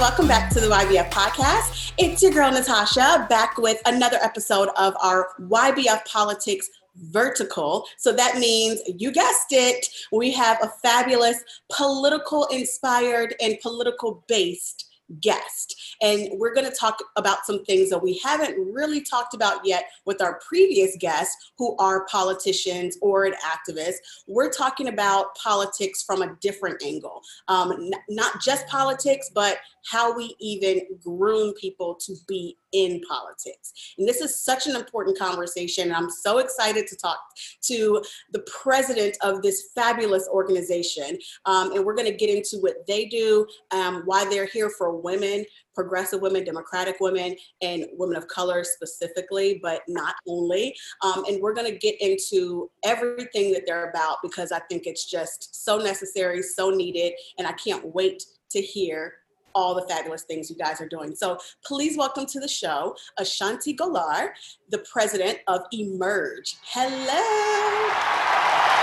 welcome back to the YBF podcast. It's your girl Natasha back with another episode of our YBF Politics vertical. So that means you guessed it, we have a fabulous political inspired and political based guest. And we're going to talk about some things that we haven't really talked about yet with our previous guests who are politicians or an activist. We're talking about politics from a different angle, um, n- not just politics, but how we even groom people to be in politics. And this is such an important conversation. And I'm so excited to talk to the president of this fabulous organization. Um, and we're going to get into what they do, um, why they're here for women, progressive women, democratic women, and women of color specifically, but not only. Um, and we're going to get into everything that they're about because I think it's just so necessary, so needed. And I can't wait to hear all the fabulous things you guys are doing. So please welcome to the show A'Shanti Gholar, the president of Emerge. Hello.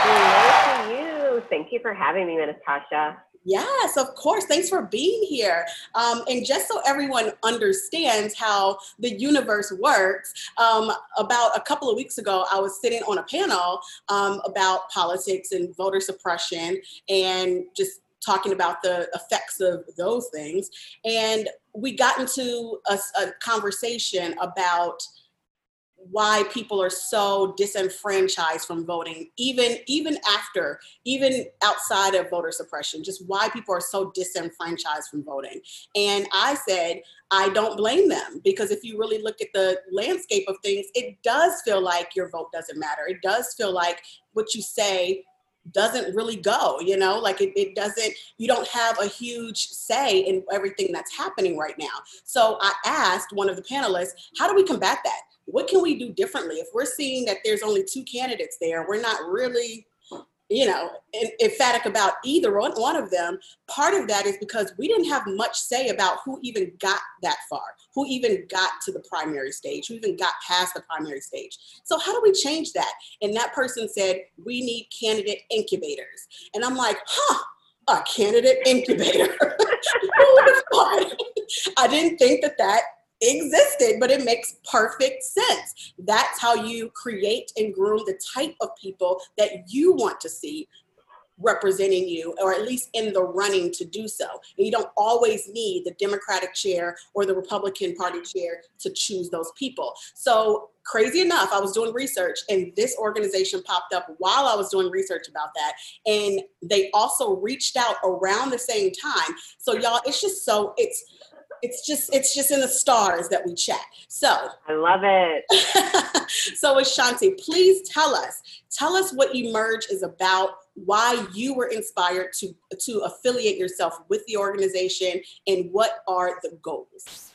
Hello to you. Thank you for having me, Natasha. Yes, of course. Thanks for being here. Um, and just so everyone understands how the universe works, um, about a couple of weeks ago, I was sitting on a panel um, about politics and voter suppression and just talking about the effects of those things. And we got into a, a conversation about why people are so disenfranchised from voting even even after even outside of voter suppression just why people are so disenfranchised from voting and i said i don't blame them because if you really look at the landscape of things it does feel like your vote doesn't matter it does feel like what you say doesn't really go you know? Like it, it doesn't you don't have a huge say in everything that's happening right now. So i asked one of the panelists how do we combat that? What can we do differently? If we're seeing that there's only two candidates there we're not really you know, emphatic about either one, one of them. Part of that is because we didn't have much say about who even got that far, who even got to the primary stage, who even got past the primary stage. So how do we change that? And that person said, we need candidate incubators. And I'm like, huh, a candidate incubator. I didn't think that that existed, but it makes perfect sense. That's how you create and groom the type of people that you want to see representing you, or at least in the running to do so. And you don't always need the Democratic chair or the Republican Party chair to choose those people. So, crazy enough, I was doing research and this organization popped up while I was doing research about that. And they also reached out around the same time. So, y'all, it's just so, it's, it's just it's just in the stars that we chat. So I love it. so A'Shanti, please tell us, tell us what Emerge is about, why you were inspired to to affiliate yourself with the organization, and what are the goals?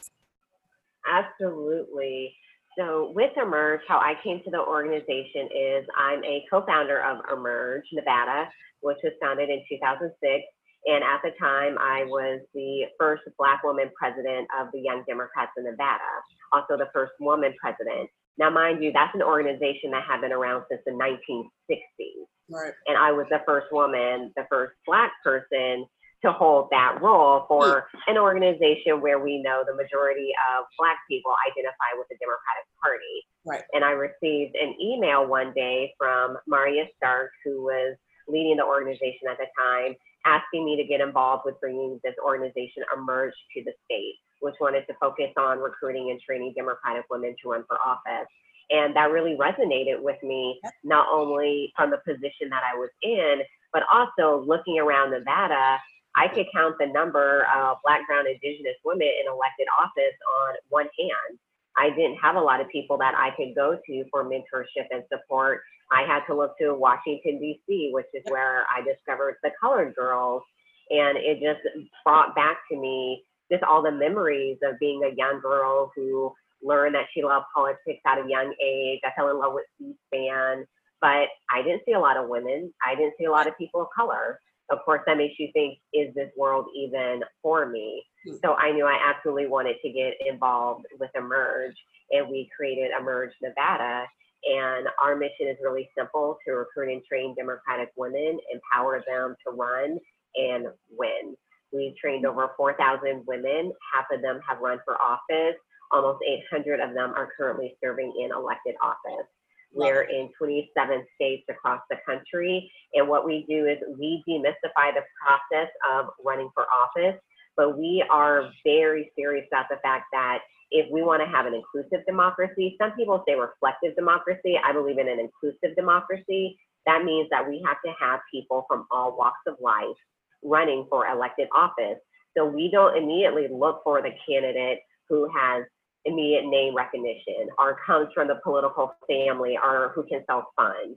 Absolutely. So with Emerge, how I came to the organization is I'm a co-founder of Emerge Nevada, which was founded in 2006 and at the time, I was the first Black woman president of the Young Democrats in Nevada, also the first woman president. Now, mind you, that's an organization that had been around since the 1960s. Right. And I was the first woman, the first Black person to hold that role for hmm. an organization where we know the majority of Black people identify with the Democratic Party. Right. And I received an email one day from Maria Stark, who was leading the organization at the time, asking me to get involved with bringing this organization emerge to the state, which wanted to focus on recruiting and training Democratic women to run for office. And that really resonated with me, not only from the position that I was in, but also looking around Nevada. I could count the number of Black, Brown, Indigenous women in elected office on one hand. I didn't have a lot of people that I could go to for mentorship and support I had to look to Washington, D.C., which is where I discovered the colored girls. And it just brought back to me just all the memories of being a young girl who learned that she loved politics at a young age. I fell in love with C-SPAN, but I didn't see a lot of women. I didn't see a lot of people of color. Of course, that makes you think, is this world even for me? Hmm. So I knew I absolutely wanted to get involved with Emerge, and we created Emerge Nevada. And our mission is really simple to recruit and train Democratic women, empower them to run and win. We've trained over 4,000 women. Half of them have run for office. Almost 800 of them are currently serving in elected office. We're in 27 states across the country. And what we do is we demystify the process of running for office, but we are very serious about the fact that if we want to have an inclusive democracy, some people say reflective democracy. I believe in an inclusive democracy. That means that we have to have people from all walks of life running for elected office. So we don't immediately look for the candidate who has immediate name recognition or comes from the political family or who can self fund.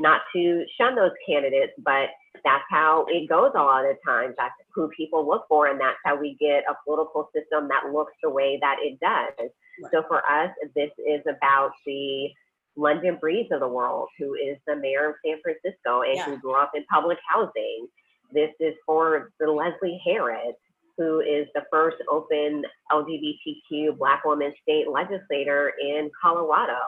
Not to shun those candidates, but that's how it goes a lot of times. That's who people look for, and that's how we get a political system that looks the way that it does. Right. So for us, this is about the London Breeds of the world, who is the mayor of San Francisco and yeah. who grew up in public housing. This is for the Leslie Herod, who is the first open LGBTQ Black woman state legislator in Colorado.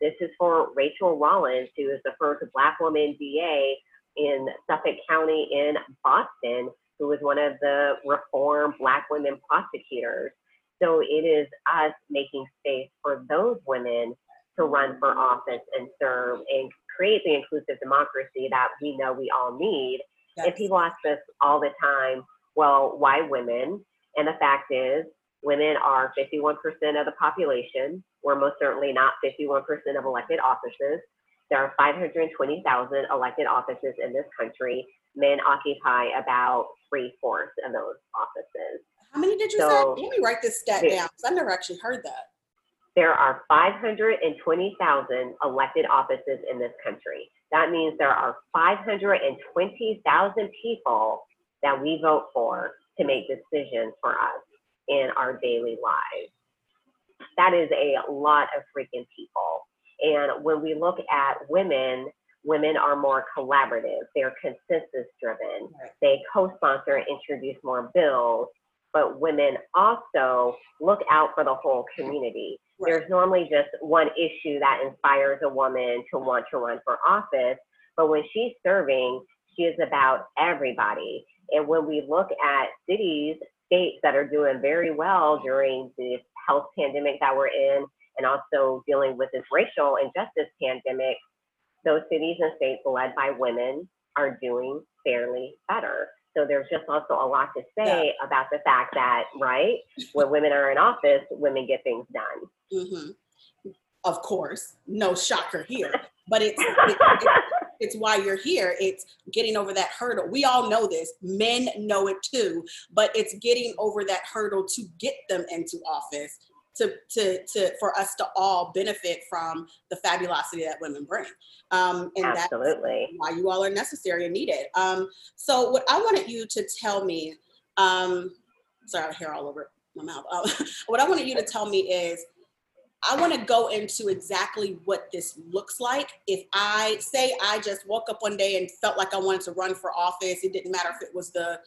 This is for Rachael Rollins, who is the first Black woman DA in Suffolk County in Boston, who was one of the reform Black women prosecutors. So it is us making space for those women to run for office and serve and create the inclusive democracy that we know we all need. Yes. And people ask us all the time, well, why women? And the fact is, women are 51% of the population. We're most certainly not 51% of elected offices. There are 520,000 elected offices in this country. Men occupy about three fourths of those offices. How many did you so, say? Let me write this stat down because I've never actually heard that. There are 520,000 elected offices in this country. That means there are 520,000 people that we vote for to make decisions for us in our daily lives. That is a lot of freaking people. And when we look at women, women are more collaborative. They're consensus driven. They co-sponsor and introduce more bills. But women also look out for the whole community. Right. There's normally just one issue that inspires a woman to want to run for office. But when she's serving, she is about everybody. And when we look at cities, states that are doing very well during the health pandemic that we're in, and also dealing with this racial injustice pandemic, those cities and states led by women are doing fairly better. So there's just also a lot to say yeah. about the fact that, right, when women are in office, women get things done. Mm-hmm. Of course, no shocker here, but it's, it's, it's why you're here. It's getting over that hurdle. We all know this. Men know it too, but it's getting over that hurdle to get them into office to, to, to for us to all benefit from the fabulosity that women bring. Um, and Absolutely. that's why you all are necessary and needed. Um, so what I wanted you to tell me, um, sorry, I have hair all over my mouth. Uh, what I wanted you to tell me is I want to go into exactly what this looks like. If I say I just woke up one day and felt like I wanted to run for office, it didn't matter if it was the,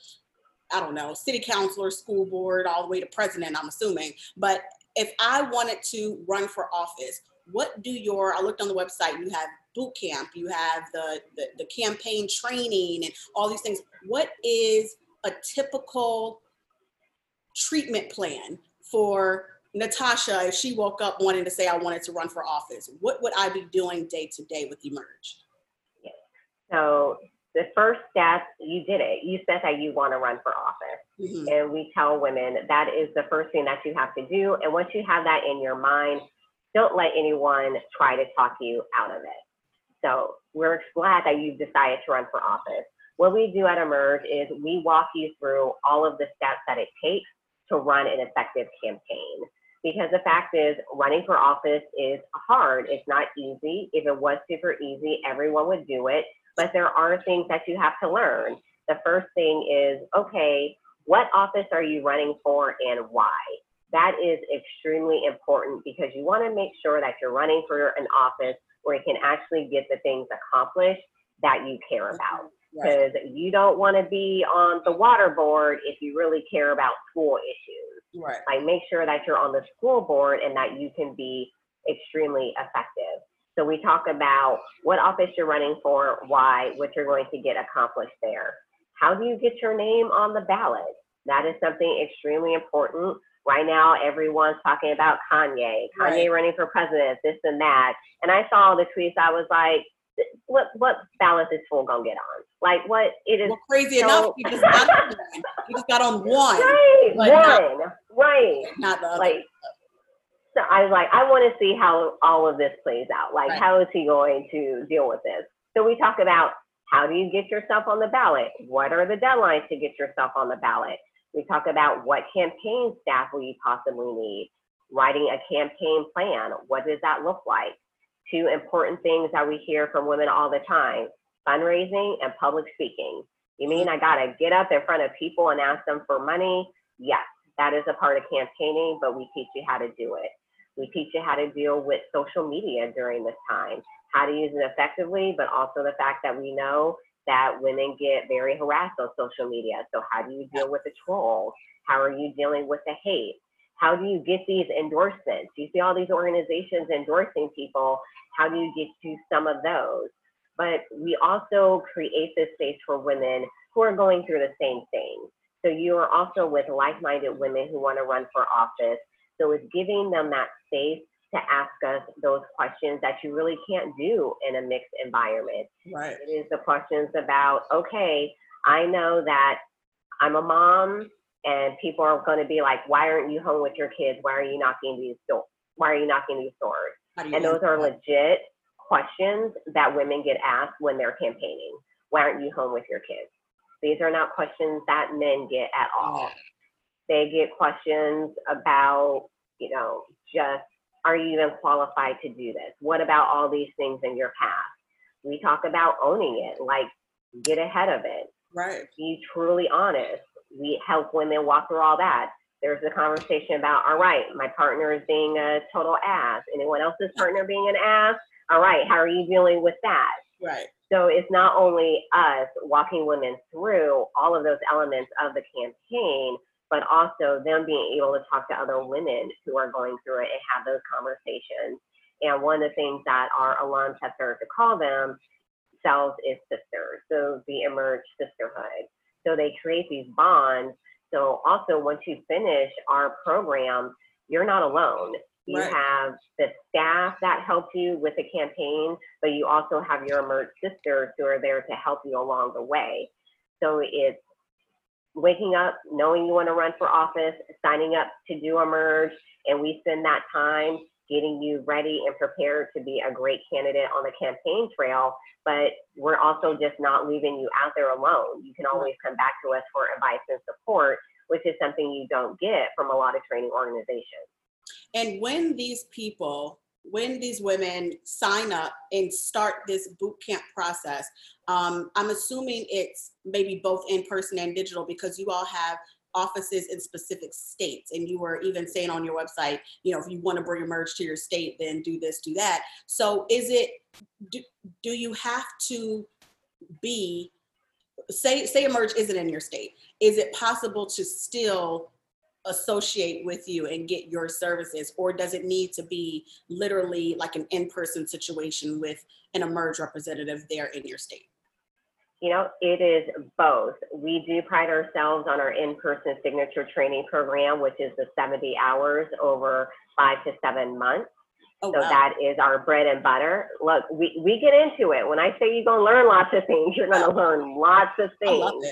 I don't know, city councilor, school board, all the way to president, I'm assuming. But if I wanted to run for office, what do your, I looked on the website, you have boot camp, you have the, the, the campaign training and all these things. What is a typical treatment plan for Natasha, if she woke up wanting to say I wanted to run for office, what would I be doing day to day with Emerge? So the first step, you did it. You said that you want to run for office. Mm-hmm. And we tell women that is the first thing that you have to do. And once you have that in your mind, don't let anyone try to talk you out of it. So we're glad that you've decided to run for office. What we do at Emerge is we walk you through all of the steps that it takes to run an effective campaign because the fact is running for office is hard. It's not easy. If it was super easy everyone would do it. But there are things that you have to learn. The first thing is okay what office are you running for and why? That is extremely important because you want to make sure that you're running for an office where you can actually get the things accomplished that you care about. Because right. you don't want to be on the water board if you really care about school issues Right. Like make sure that you're on the school board and that you can be extremely effective. So we talk about what office you're running for, why, what you're going to get accomplished there, how do you get your name on the ballot? That is something extremely important. Right now, everyone's talking about Kanye, Kanye Right. running for president, this and that. And I saw the tweets. I was like, what what ballot is fool gonna get on? Like what it is Well, crazy so- enough, you just got on one. You just got on one, right, not- one, right. not the other. Like so I was like, I want to see how all of this plays out. Like Right. how is he going to deal with this? So we talk about how do you get yourself on the ballot? What are the deadlines to get yourself on the ballot? We talk about what campaign staff will you possibly need? Writing a campaign plan. What does that look like? Two important things that we hear from women all the time fundraising and public speaking. You mean mm-hmm. I got to get up in front of people and ask them for money? Yes, that is a part of campaigning, but we teach you how to do it. We teach you how to deal with social media during this time, how to use it effectively, but also the fact that we know that women get very harassed on social media. So, how do you deal with the trolls? How are you dealing with the hate? How do you get these endorsements? You see all these organizations endorsing people. How do you get to some of those? But we also create this space for women who are going through the same thing. So you are also with like-minded women who want to run for office. So it's giving them that space to ask us those questions that you really can't do in a mixed environment. right. It is the questions about, okay, I know that I'm a mom and people are going to be like, why aren't you home with your kids? Why are you knocking these doors? Why are you knocking these doors? How do you And those are that? legit questions that women get asked when they're campaigning. Why aren't you home with your kids? These are not questions that men get at all. They get questions about, you know, just are you even qualified to do this? What about all these things in your past? We talk about owning it, like get ahead of it Right. be truly honest. We help women walk through all that. There's a conversation about, all right, my partner is being a total ass. Anyone else's partner being an ass? All right, how are you dealing with that? Right. So it's not only us walking women through all of those elements of the campaign, but also them being able to talk to other women who are going through it and have those conversations. And one of the things that our alums have started to call themselves is sisters. So the emerge sisterhood. So they create these bonds. So also once you finish our program, you're not alone. You Right. have the staff that help you with the campaign, but you also have your emerge sisters who are there to help you along the way. So it's waking up, knowing you want to run for office, signing up to do emerge, and we spend that time getting you ready and prepared to be a great candidate on the campaign trail. But we're also just not leaving you out there alone. You can always come back to us for advice and support, which is something you don't get from a lot of training organizations. And when these people, when these women sign up and start this boot camp process, um, I'm assuming it's maybe both in person and digital because you all have offices in specific states. And you were even saying on your website, you know, if you want to bring Emerge to your state, then do this, do that. So is it, do, do you have to be, say, say Emerge isn't in your state, is it possible to still associate with you and get your services or does it need to be literally like an in-person situation with an emerge representative there in your state You know, it is both. We do pride ourselves on our in-person signature training program, which is the 70 hours over five to seven months. oh So wow. that is our bread and butter. Look, we, we get into it. When I say you're gonna learn lots of things, you're gonna learn lots of things.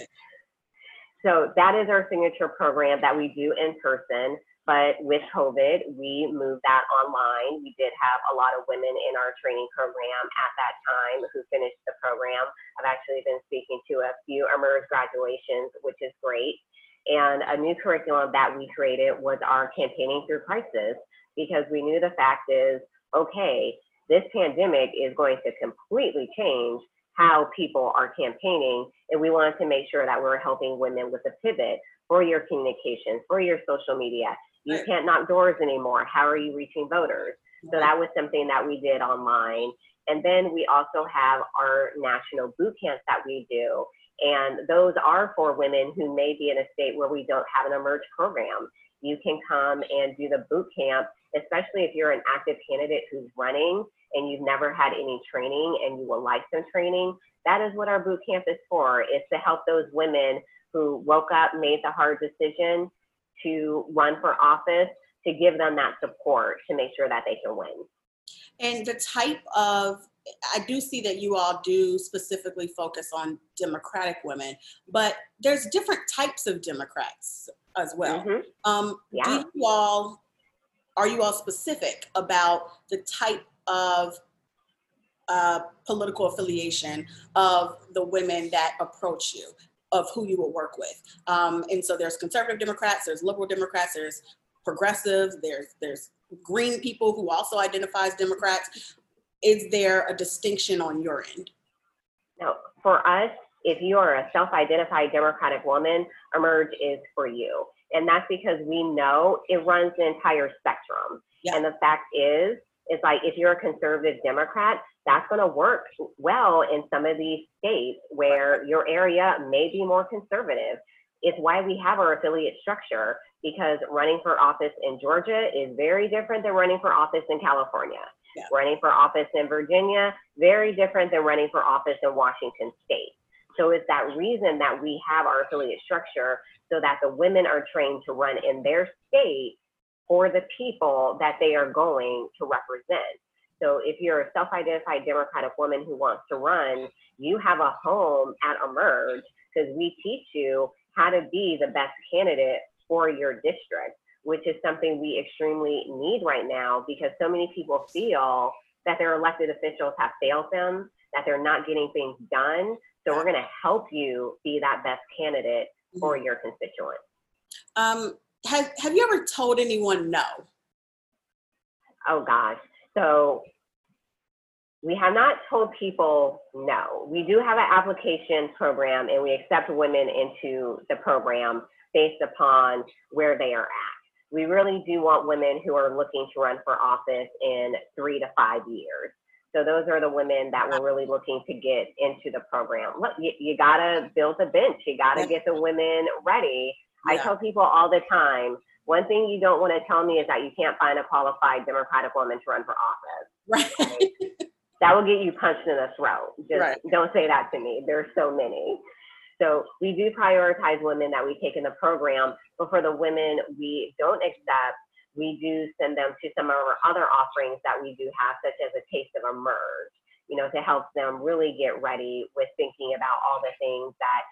So that is our signature program that we do in person. But with COVID, we moved that online. We did have a lot of women in our training program at that time who finished the program. I've actually been speaking to a few Emerge graduations, which is great. And a new curriculum that we created was our campaigning through crisis because we knew the fact is, okay, this pandemic is going to completely change how people are campaigning. And we wanted to make sure that we we're helping women with a pivot for your communications, for your social media. You Right. can't knock doors anymore. How are you reaching voters? So that was something that we did online. And then we also have our national boot camps that we do. And those are for women who may be in a state where we don't have an emerge program. you can come and do the boot camp, especially if you're an active candidate who's running and you've never had any training and you would like some training. That is what our boot camp is for. It's to help those women who woke up, made the hard decision to run for office, to give them that support to make sure that they can win. And the type of, I do see that you all do specifically focus on Democratic women, but there's different types of Democrats as well. Mhm. Um, Yeah. Do you all, are you all specific about the type of uh, political affiliation of the women that approach you, of who you will work with? Um, and so there's conservative Democrats, there's liberal Democrats, there's progressives, there's there's green people who also identify as Democrats. Is there a distinction on your end? Now, for us, if you are a self-identified Democratic woman, Emerge is for you. And that's because we know it runs the entire spectrum. Yeah. And the fact is, it's like if you're a conservative Democrat, that's going to work well in some of these states where your area may be more conservative. It's why we have our affiliate structure because running for office in Georgia is very different than running for office in California. Yeah. Running for office in Virginia, very different than running for office in Washington state. So it's that reason that we have our affiliate structure so that the women are trained to run in their state for the people that they are going to represent. So if you're a self-identified Democratic woman who wants to run, you have a home at Emerge because we teach you how to be the best candidate for your district, which is something we extremely need right now because so many people feel that their elected officials have failed them, that they're not getting things done. So we're going to help you be that best candidate for your constituents. Um, have Have you ever told anyone no? Oh gosh. So we have not told people no. We do have an application program and we accept women into the program based upon where they are at. We really do want women who are looking to run for office in three to five years. So those are the women that we're really looking to get into the program. Look, you, you gotta build a bench. You gotta get the women ready. I tell people all the time, one thing you don't want to tell me is that you can't find a qualified Democratic woman to run for office. Right. That will get you punched in the throat. Just Right. don't say that to me. There's so many. So we do prioritize women that we take in the program, but for the women we don't accept, we do send them to some of our other offerings that we do have, such as a taste of emerge, you know, to help them really get ready with thinking about all the things that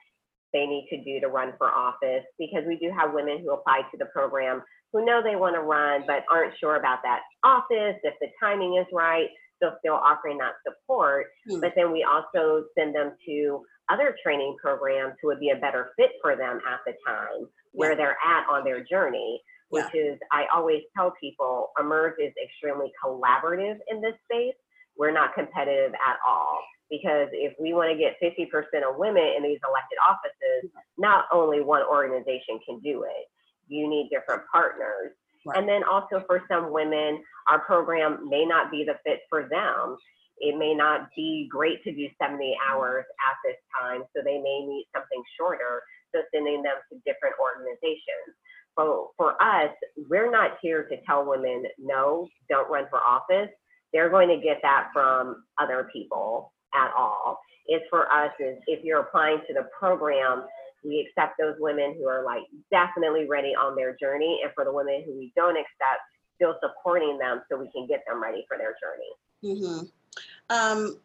they need to do to run for office because we do have women who apply to the program who know they want to run but aren't sure about that office if the timing is right so still offering that support Hmm. but then we also send them to other training programs who would be a better fit for them at the time where Yeah. they're at on their journey which is i always tell people emerge is extremely collaborative in this space we're not competitive at all because if we want to get 50% of women in these elected offices, not only one organization can do it. You need different partners. Right. And then also for some women, our program may not be the fit for them. It may not be great to do 70 hours at this time, so they may need something shorter. So sending them to different organizations. So for us, we're not here to tell women, no, don't run for office. They're going to get that from other people at all. It's for us is if you're applying to the program, we accept those women who are like definitely ready on their journey. And for the women who we don't accept, still supporting them so we can get them ready for their journey. Mm-hmm. Um,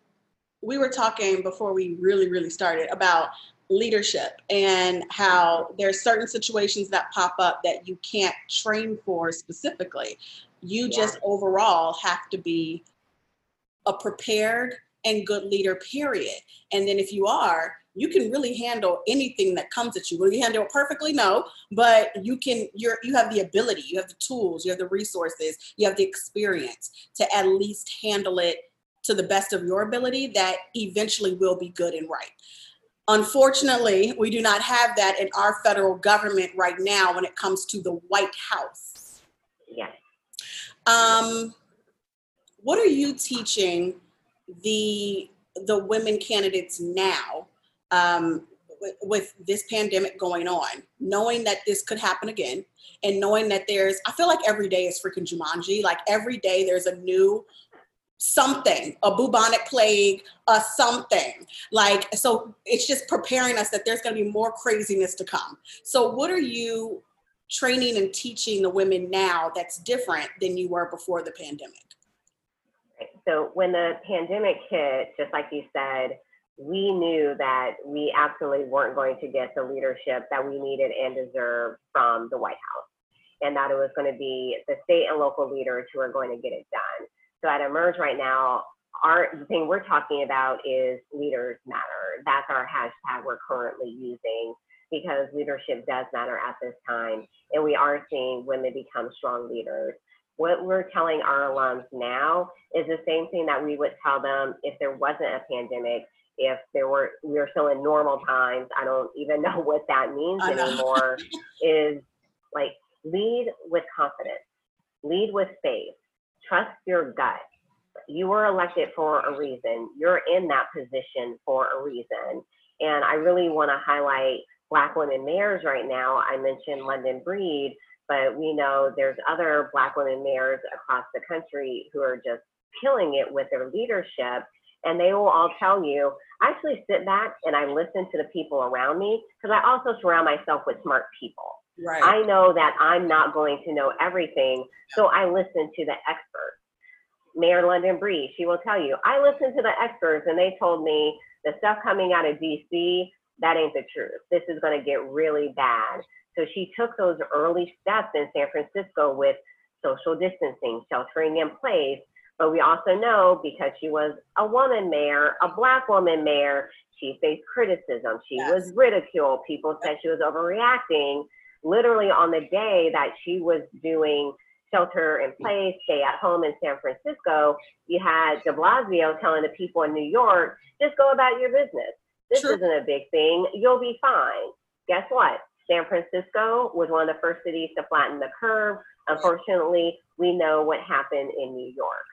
we were talking before we really, really started about leadership and how there's certain situations that pop up that you can't train for specifically. You Yeah. just overall have to be a prepared and good leader, period. And then if you are, you can really handle anything that comes at you. Will you handle it perfectly? No, but you can. You're you have the ability, you have the tools, you have the resources, you have the experience to at least handle it to the best of your ability. That eventually will be good and right. Unfortunately, we do not have that in our federal government right now when it comes to the White House. Yes. Um, what are you teaching the the women candidates now? Um, with, with this pandemic going on, knowing that this could happen again, and knowing that there's, I feel like every day is freaking Jumanji. Like every day there's a new something, a bubonic plague, a something. Like, so it's just preparing us that there's going to be more craziness to come. So, what are you training and teaching the women now that's different than you were before the pandemic? So, when the pandemic hit, just like you said, we knew that we absolutely weren't going to get the leadership that we needed and deserved from the White House, and that it was going to be the state and local leaders who are going to get it done. So at Emerge right now, our the thing we're talking about is leaders matter. That's our hashtag we're currently using because leadership does matter at this time, and we are seeing women become strong leaders. What we're telling our alums now is the same thing that we would tell them if there wasn't a pandemic, if there were we are still in normal times. I don't even know what that means anymore. is like lead with confidence, lead with faith, trust your gut. You were elected for a reason. You're in that position for a reason. And I really want to highlight Black women mayors right now. I mentioned London Breed, but we know there's other Black women mayors across the country who are just killing it with their leadership. And they will all tell you, I actually sit back and I listen to the people around me because I also surround myself with smart people. Right. I know that I'm not going to know everything, so I listen to the experts. Mayor London Breed, she will tell you, I listened to the experts and they told me the stuff coming out of DC, that ain't the truth. This is going to get really bad. So she took those early steps in San Francisco with social distancing, sheltering in place. But we also know because she was a woman mayor, a black woman mayor, she faced criticism. She yes. was ridiculed. People said she was overreacting literally on the day that she was doing shelter in mm. place, stay at home in San Francisco, you had de Blasio telling the people in New York, just go about your business. This True. isn't a big thing. You'll be fine. Guess what? San Francisco was one of the first cities to flatten the curve. Unfortunately, we know what happened in New York.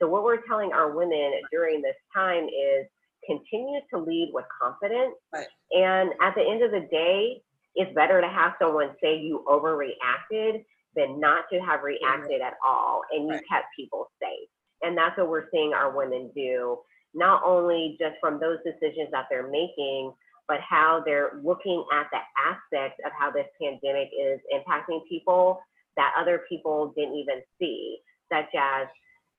So, what we're telling our women during this time is continue to lead with confidence. Right. And at the end of the day, it's better to have someone say you overreacted than not to have reacted at all and you right. kept people safe. And that's what we're seeing our women do, not only just from those decisions that they're making, but how they're looking at the aspects of how this pandemic is impacting people that other people didn't even see, such as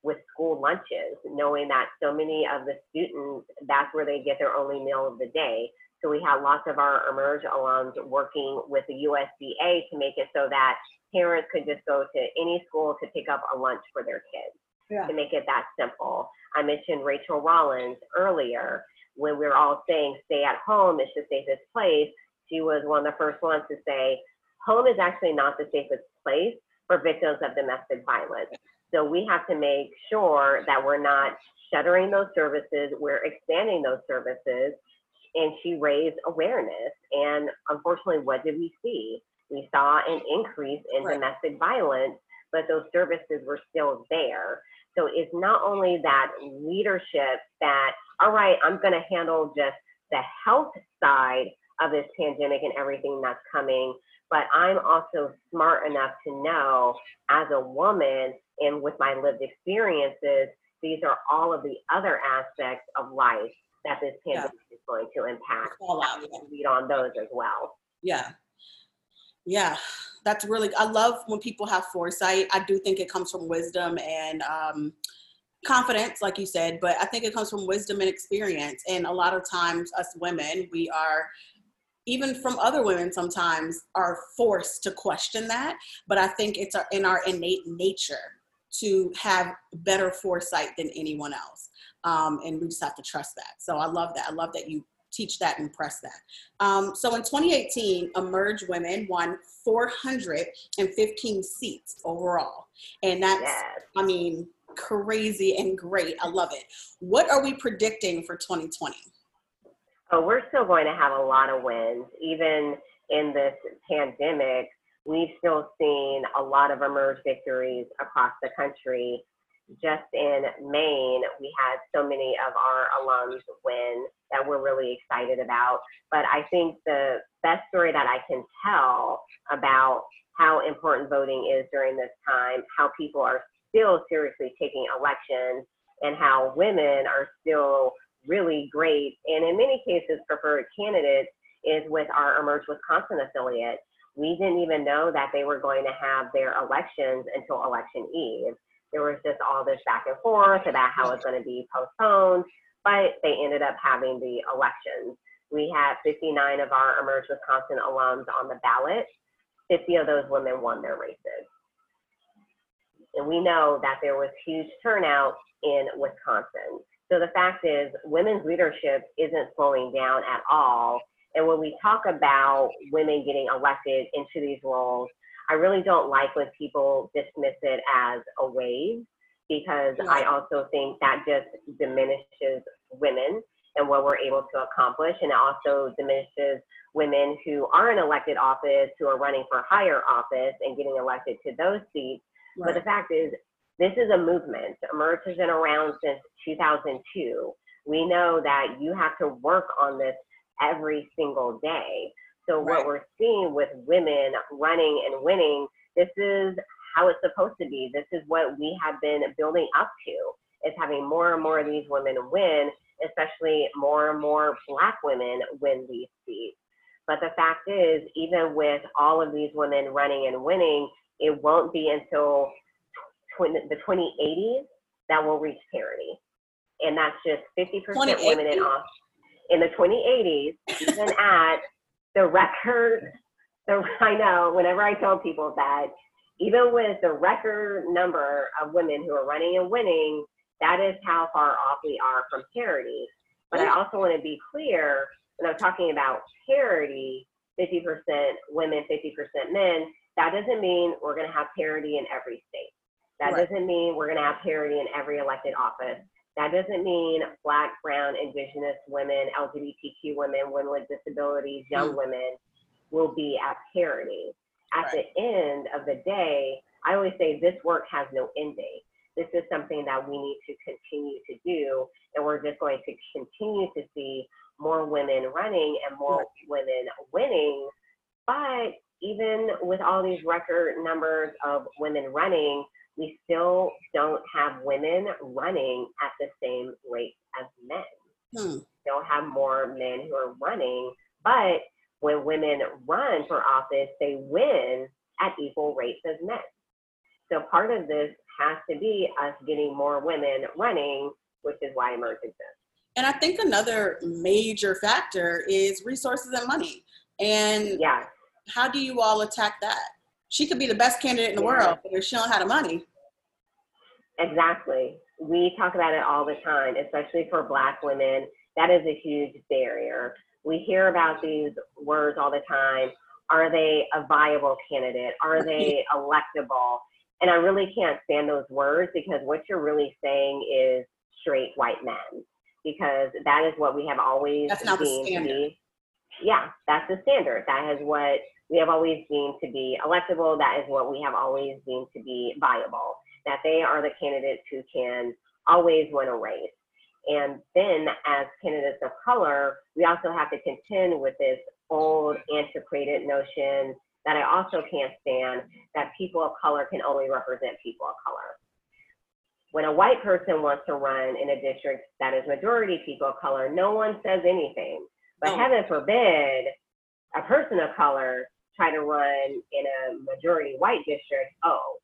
with school lunches, knowing that so many of the students, that's where they get their only meal of the day. So we had lots of our Emerge alums working with the USDA to make it so that parents could just go to any school to pick up a lunch for their kids. Yeah. To make it that simple. I mentioned Rachael Rollins earlier when we were all saying stay at home is the safest place. She was one of the first ones to say home is actually not the safest place for victims of domestic violence. So we have to make sure that we're not shuttering those services, we're expanding those services, and she raised awareness. And unfortunately, what did we see? We saw an increase in right. domestic violence, but those services were still there. So it's not only that leadership that, all right, I'm going to handle just the health side of this pandemic and everything that's coming, but I'm also smart enough to know as a woman and with my lived experiences, these are all of the other aspects of life that this pandemic yeah. is going to impact. All out, yeah. Lead on those as well. Yeah. Yeah, that's really, I love when people have foresight. I do think it comes from wisdom and um, confidence, like you said, but I think it comes from wisdom and experience. And a lot of times, us women, we are even from other women sometimes are forced to question that but i think it's in our innate nature to have better foresight than anyone else um, and we just have to trust that. So I love that. I love that you teach that and press that. Um, so in 2018, Emerge Women won 415 seats overall. And that's, yes. I mean, crazy and great. I love it. What are we predicting for 2020? Oh, we're still going to have a lot of wins. Even in this pandemic, we've still seen a lot of Emerge victories across the country just in Maine, we had so many of our alums win that we're really excited about. But I think the best story that I can tell about how important voting is during this time, how people are still seriously taking elections, and how women are still really great and in many cases preferred candidates is with our Emerge Wisconsin affiliate. We didn't even know that they were going to have their elections until election eve there was just all this back and forth about how it's going to be postponed, but they ended up having the elections. We had 59 of our Emerge Wisconsin alums on the ballot. 50 of those women won their races. And we know that there was huge turnout in Wisconsin. So the fact is, women's leadership isn't slowing down at all. And when we talk about women getting elected into these roles, I really don't like when people dismiss it as a wave because I also think that just diminishes women and what we're able to accomplish. And it also diminishes women who are in elected office, who are running for higher office and getting elected to those seats. Right. But the fact is, this is a movement. Emerge has been around since 2002. We know that you have to work on this every single day. So right. what we're seeing with women running and winning, this is how it's supposed to be. This is what we have been building up to. Is having more and more of these women win, especially more and more black women win these seats. But the fact is, even with all of these women running and winning, it won't be until tw- the 2080s that we'll reach parity. And that's just 50% women in office. In the 2080s, even at the record, the, I know whenever I tell people that, even with the record number of women who are running and winning, that is how far off we are from parity. But I also want to be clear when I'm talking about parity 50% women, 50% men, that doesn't mean we're going to have parity in every state. That right. doesn't mean we're going to have parity in every elected office. That doesn't mean Black, Brown, Indigenous women, LGBTQ women, women with disabilities, young mm. women will be at parity. At right. the end of the day, I always say this work has no end date. This is something that we need to continue to do, and we're just going to continue to see more women running and more right. women winning. But even with all these record numbers of women running, we still don't have women running at the same rate as men. Hmm. Still have more men who are running, but when women run for office, they win at equal rates as men. So part of this has to be us getting more women running, which is why Emerge exists. And I think another major factor is resources and money. And yeah. how do you all attack that? She could be the best candidate in the yeah. world, but if she don't have the money. Exactly. We talk about it all the time, especially for Black women. That is a huge barrier. We hear about these words all the time. Are they a viable candidate? Are they electable? And I really can't stand those words because what you're really saying is straight white men, because that is what we have always that's not the standard. Be, yeah, that's the standard. That is what we have always deemed to be electable. That is what we have always deemed to be viable. That they are the candidates who can always win a race. And then, as candidates of color, we also have to contend with this old, antiquated notion that I also can't stand that people of color can only represent people of color. When a white person wants to run in a district that is majority people of color, no one says anything. But oh. heaven forbid a person of color try to run in a majority white district, oh,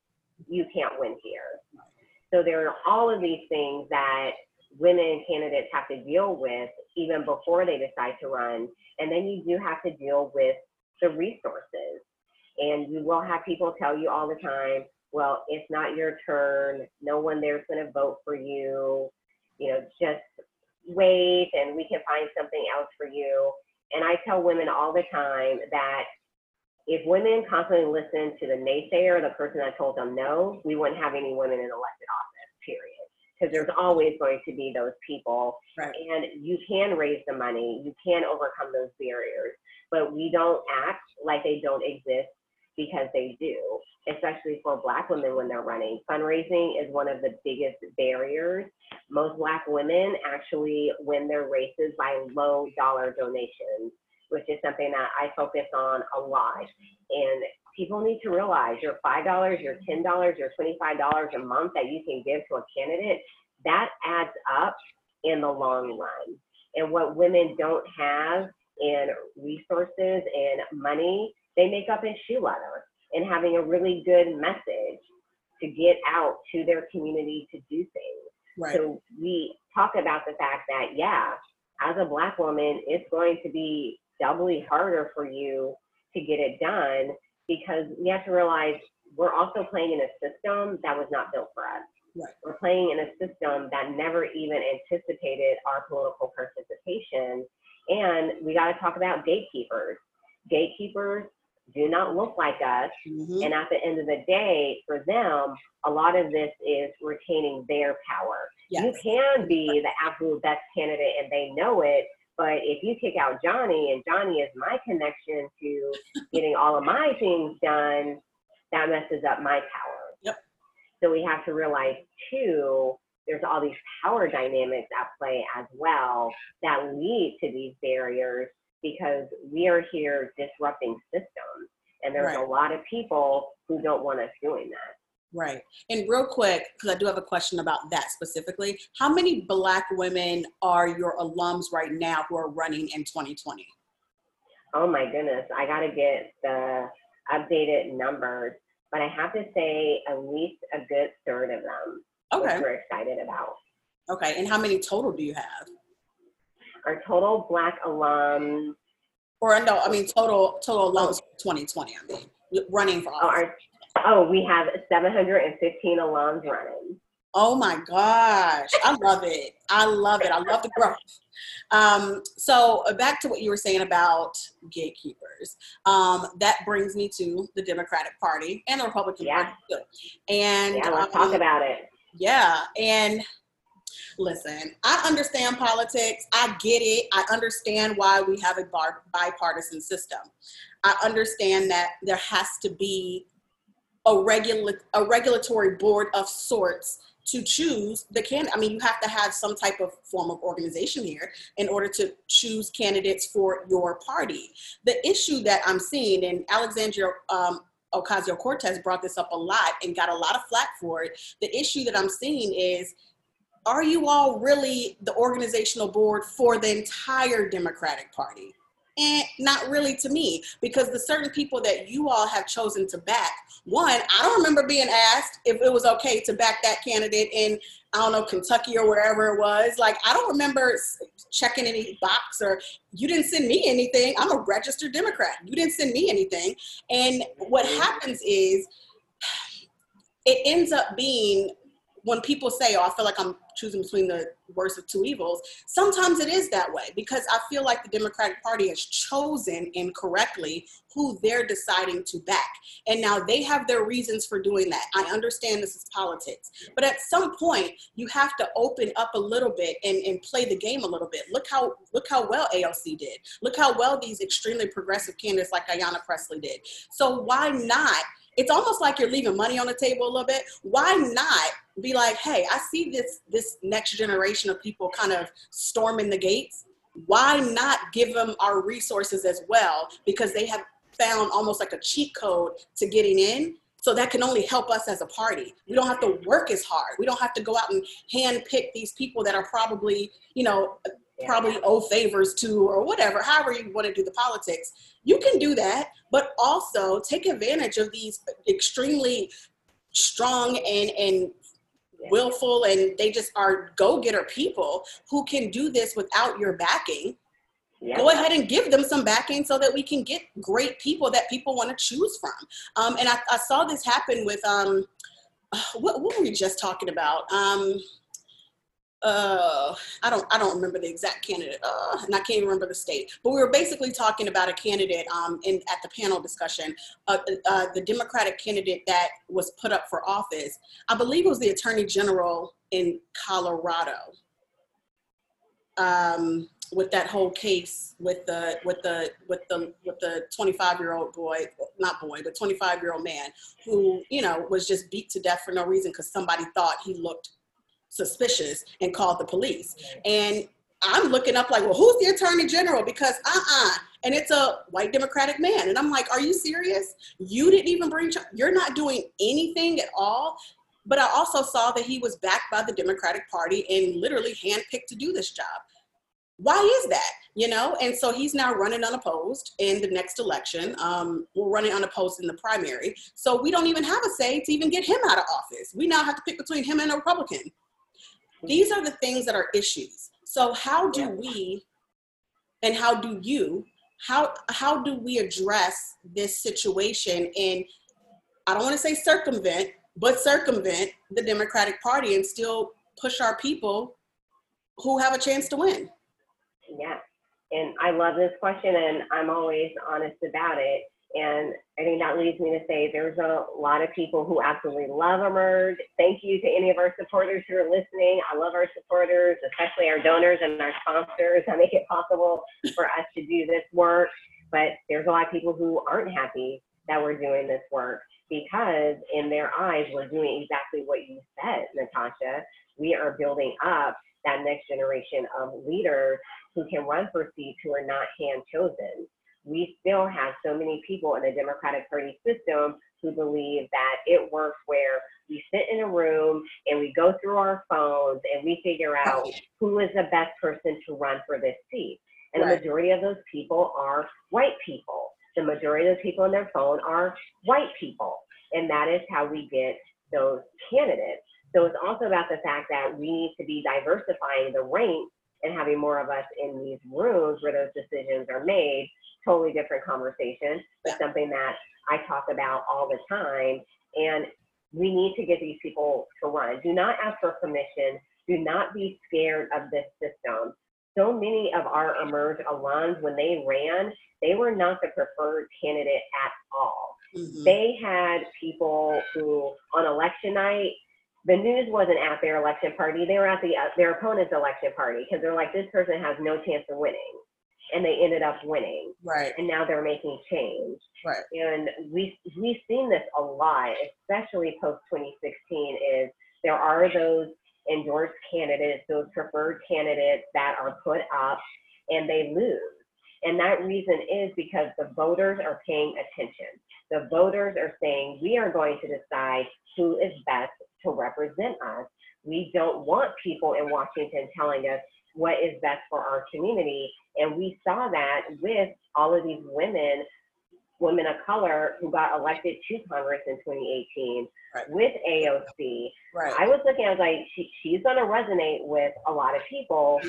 you can't win here. So there are all of these things that women candidates have to deal with even before they decide to run. And then you do have to deal with the resources. And you will have people tell you all the time, well, it's not your turn. No one there's going to vote for you. You know, just wait and we can find something else for you. And I tell women all the time that if women constantly listen to the naysayer, the person that told them no, we wouldn't have any women in elected office, period. Because there's always going to be those people. Right. And you can raise the money, you can overcome those barriers, but we don't act like they don't exist because they do, especially for Black women when they're running. Fundraising is one of the biggest barriers. Most Black women actually win their races by low dollar donations, which is something that I focus on a lot. And people need to realize your $5, your $10, your $25 a month that you can give to a candidate, that adds up in the long run. And what women don't have in resources and money, they make up in shoe leather and having a really good message to get out to their community to do things. Right. So we talk about the fact that, yeah, as a Black woman, it's going to be doubly harder for you to get it done because we have to realize we're also playing in a system that was not built for us. Right. We're playing in a system that never even anticipated our political participation. And we got to talk about gatekeepers. Gatekeepers do not look like us. Mhm. And at the end of the day, for them, a lot of this is retaining their power. You can be the absolute best candidate and they know it. But if you kick out Johnny and Johnny is my connection to getting all of my things done, that messes up my power. Yep. So we have to realize too, there's all these power dynamics at play as well that lead to these barriers because we are here disrupting systems. And there's Right. a lot of people who don't want us doing that. Right. And real quick, because I do have a question about that specifically, how many Black women are your alums right now who are running in 2020? Oh my goodness, I gotta get the updated numbers, but I have to say at least a good third of them, Okay. which we're excited about. Okay. And how many total do you have? Our total Black alums, Or no, I mean total total alums for 2020. I mean running for oh, our, oh, we have 715 alums running. Oh my gosh, I love it. I love it. I love the growth. Um, so uh, back to what you were saying about gatekeepers. Um, that brings me to the Democratic Party and the Republican Yeah. Party. And Yeah, let's um, talk about it. Yeah, and listen, I understand politics. I get it. I understand why we have a bar- bipartisan system. I understand that there has to be a regula- a regulatory board of sorts to choose the candidate. I mean, you have to have some type of form of organization here in order to choose candidates for your party. The issue that I'm seeing, and Alexandria um, Ocasio Cortez brought this up a lot and got a lot of flack for it. The issue that I'm seeing is are you all really the organizational board for the entire Democratic Party? And not really to me, because the certain people that you all have chosen to back, one, I don't remember being asked if it was okay to back that candidate in, I don't know, Kentucky or wherever it was. Like, I don't remember checking any box or you didn't send me anything. I'm a registered Democrat. You didn't send me anything. And what happens is it ends up being when people say, oh, I feel like I'm choosing between the worst of two evils, sometimes it is that way because I feel like the Democratic Party has chosen incorrectly who they're deciding to back. And now they have their reasons for doing that. I understand this is politics. But at some point, you have to open up a little bit and, and play the game a little bit. Look how look how well AOC did. Look how well these extremely progressive candidates like Ayanna Pressley did. So why not it's almost like you're leaving money on the table a little bit. Why not be like, hey, I see this this next generation of people kind of storming the gates. Why not give them our resources as well? Because they have found almost like a cheat code to getting in. So that can only help us as a party. We don't have to work as hard. We don't have to go out and hand pick these people that are probably, you know, Yeah. probably owe favors to or whatever, however you want to do the politics. You can do that, but also take advantage of these extremely strong and and Yeah. willful and they just are go-getter people who can do this without your backing Yeah. go ahead and give them some backing so that we can get great people that people want to choose from um, and I, I saw this happen with um, what, what were we just talking about um, uh, I don't I don't remember the exact candidate, uh, and I can't even remember the state. But we were basically talking about a candidate um, in at the panel discussion, uh, uh, the Democratic candidate that was put up for office. I believe it was the Attorney General in Colorado. Um, with that whole case with the with the with the with the 25 year old boy not boy but 25 year old man who you know was just beat to death for no reason because somebody thought he looked suspicious and called the police. And i'm looking up like well who's the attorney general? Because uh-uh. And it's a white democratic man. And i'm like are you serious? You didn't even bring you're not doing anything at all. But i also saw that he was backed by the democratic party and literally handpicked to do this job. Why is that? You know? And so he's now running unopposed in the next election um, we're running unopposed in the primary. So we don't even have a say to even get him out of office. We now have to pick between him and a republican these are the things that are issues so how do we and how do you how how do we address this situation and i don't want to say circumvent but circumvent the democratic party and still push our people who have a chance to win yeah. And I love this question and I'm always honest about it. And I think that leads me to say there's a lot of people who absolutely love Emerge. Thank you to any of our supporters who are listening. I love our supporters, especially our donors and our sponsors that make it possible for us to do this work. But there's a lot of people who aren't happy that we're doing this work because in their eyes, we're doing exactly what you said, Natasha. We are building up that next generation of leaders who can run for seats who are not hand chosen. We still have so many people in the Democratic Party system who believe that it works where we sit in a room and we go through our phones and we figure out who is the best person to run for this seat. And right. the majority of those people are white people. The majority of the people on their phone are white people. And that is how we get those candidates. So it's also about the fact that we need to be diversifying the ranks and having more of us in these rooms where those decisions are made. Totally different conversation, but something that I talk about all the time. And we need to get these people to run. Do not ask for permission. Do not be scared of this system. So many of our Emerge alums, when they ran, they were not the preferred candidate at all. Mm-hmm. They had people who, on election night, the news wasn't at their election party; they were at the uh, their opponent's election party because they're like, this person has no chance of winning, and they ended up winning. Right. And now they're making change. Right. And we we've seen this a lot, especially post 2016. Is there are those endorsed candidates, those preferred candidates that are put up, and they lose. And that reason is because the voters are paying attention. The voters are saying, we are going to decide who is best to represent us. We don't want people in Washington telling us what is best for our community. And we saw that with all of these women, women of color who got elected to Congress in 2018 right. with AOC. Right. I was looking, I was like, she, she's going to resonate with a lot of people,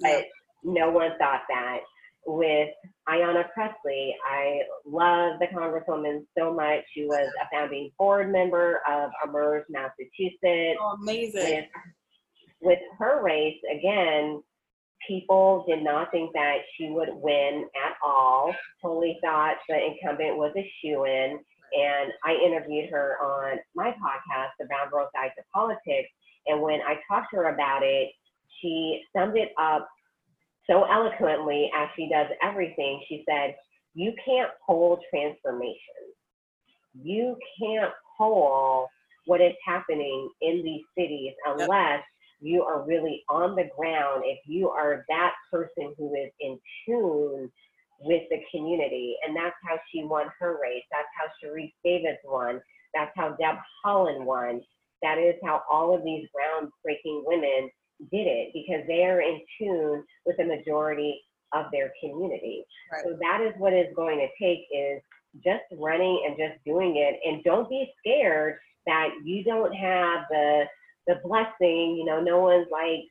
but no one thought that with Ayanna Pressley. I love the Congresswoman so much. She was a founding board member of Emerge Massachusetts. Oh, amazing. With, with her race, again, people did not think that she would win at all. Totally thought the incumbent was a shoe in. And I interviewed her on my podcast, The Brown Girl Guide to Politics. And when I talked to her about it, she summed it up so eloquently as she does everything, she said, You can't poll transformation. You can't poll what is happening in these cities unless you are really on the ground, if you are that person who is in tune with the community. And that's how she won her race. That's how Sharice Davids won. That's how Deb Haaland won. That is how all of these groundbreaking women did it because they are in tune with the majority of their community. Right. So that is what is going to take is just running and just doing it. And don't be scared that you don't have the the blessing. You know, no one's like,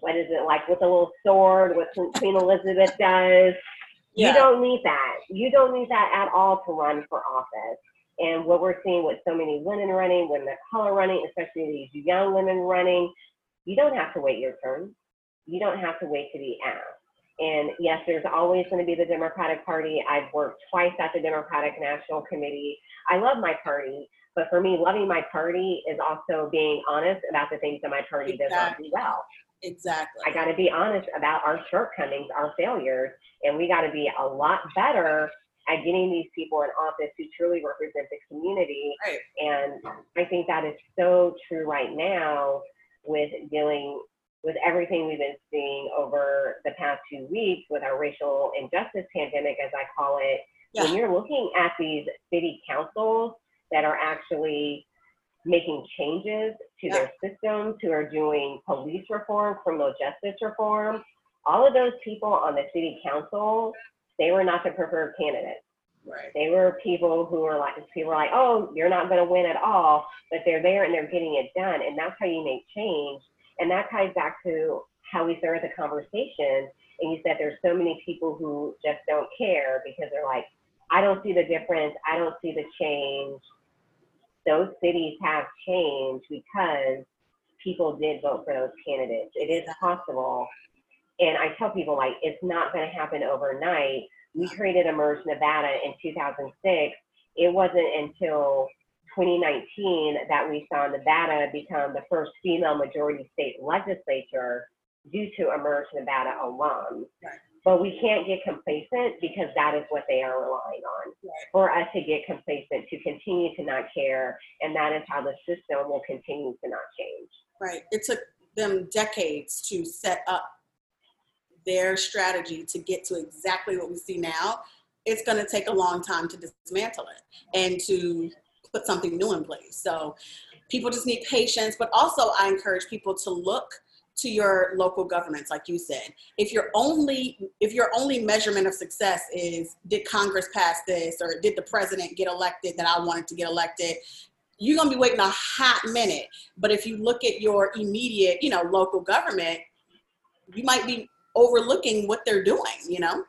what is it like with a little sword? What Queen Elizabeth does. Yeah. You don't need that. You don't need that at all to run for office. And what we're seeing with so many women running, women of color running, especially these young women running, you don't have to wait your turn. You don't have to wait to be asked. And yes, there's always going to be the Democratic Party. I've worked twice at the Democratic National Committee. I love my party, but for me, loving my party is also being honest about the things that my party exactly. does not do well. Exactly. I got to be honest about our shortcomings, our failures, and we got to be a lot better at getting these people in office who truly represent the community. Right. And I think that is so true right now with dealing with everything we've been seeing over the past two weeks with our racial injustice pandemic, as I call it. Yeah. When you're looking at these city councils that are actually making changes to Yeah. their systems, who are doing police reform, criminal justice reform, all of those people on the city council, they were not the preferred candidates. Right. They were people who were like, people were like, oh, you're not going to win at all, but they're there and they're getting it done. And that's how you make change. And that ties back to how we started the conversation. And you said there's so many people who just don't care because they're like, I don't see the difference. I don't see the change. Those cities have changed because people did vote for those candidates. It is possible. And I tell people, like, it's not going to happen overnight. We created Emerge Nevada in 2006. It wasn't until 2019 that we saw Nevada become the first female majority state legislature due to Emerge Nevada alum. Right. But we can't get complacent because that is what they are relying on. Right. For us to get complacent, to continue to not care, and that is how the system will continue to not change. Right. It took them decades to set up their strategy to get to exactly what we see now. It's going to take a long time to dismantle it and to put something new in place. So people just need patience, but also I encourage people to look to your local governments like you said if your only if your only measurement of success is did congress pass this or did the president get elected that i wanted to get elected you're going to be waiting a hot minute but if you look at your immediate you know local government you might be overlooking what they're doing you know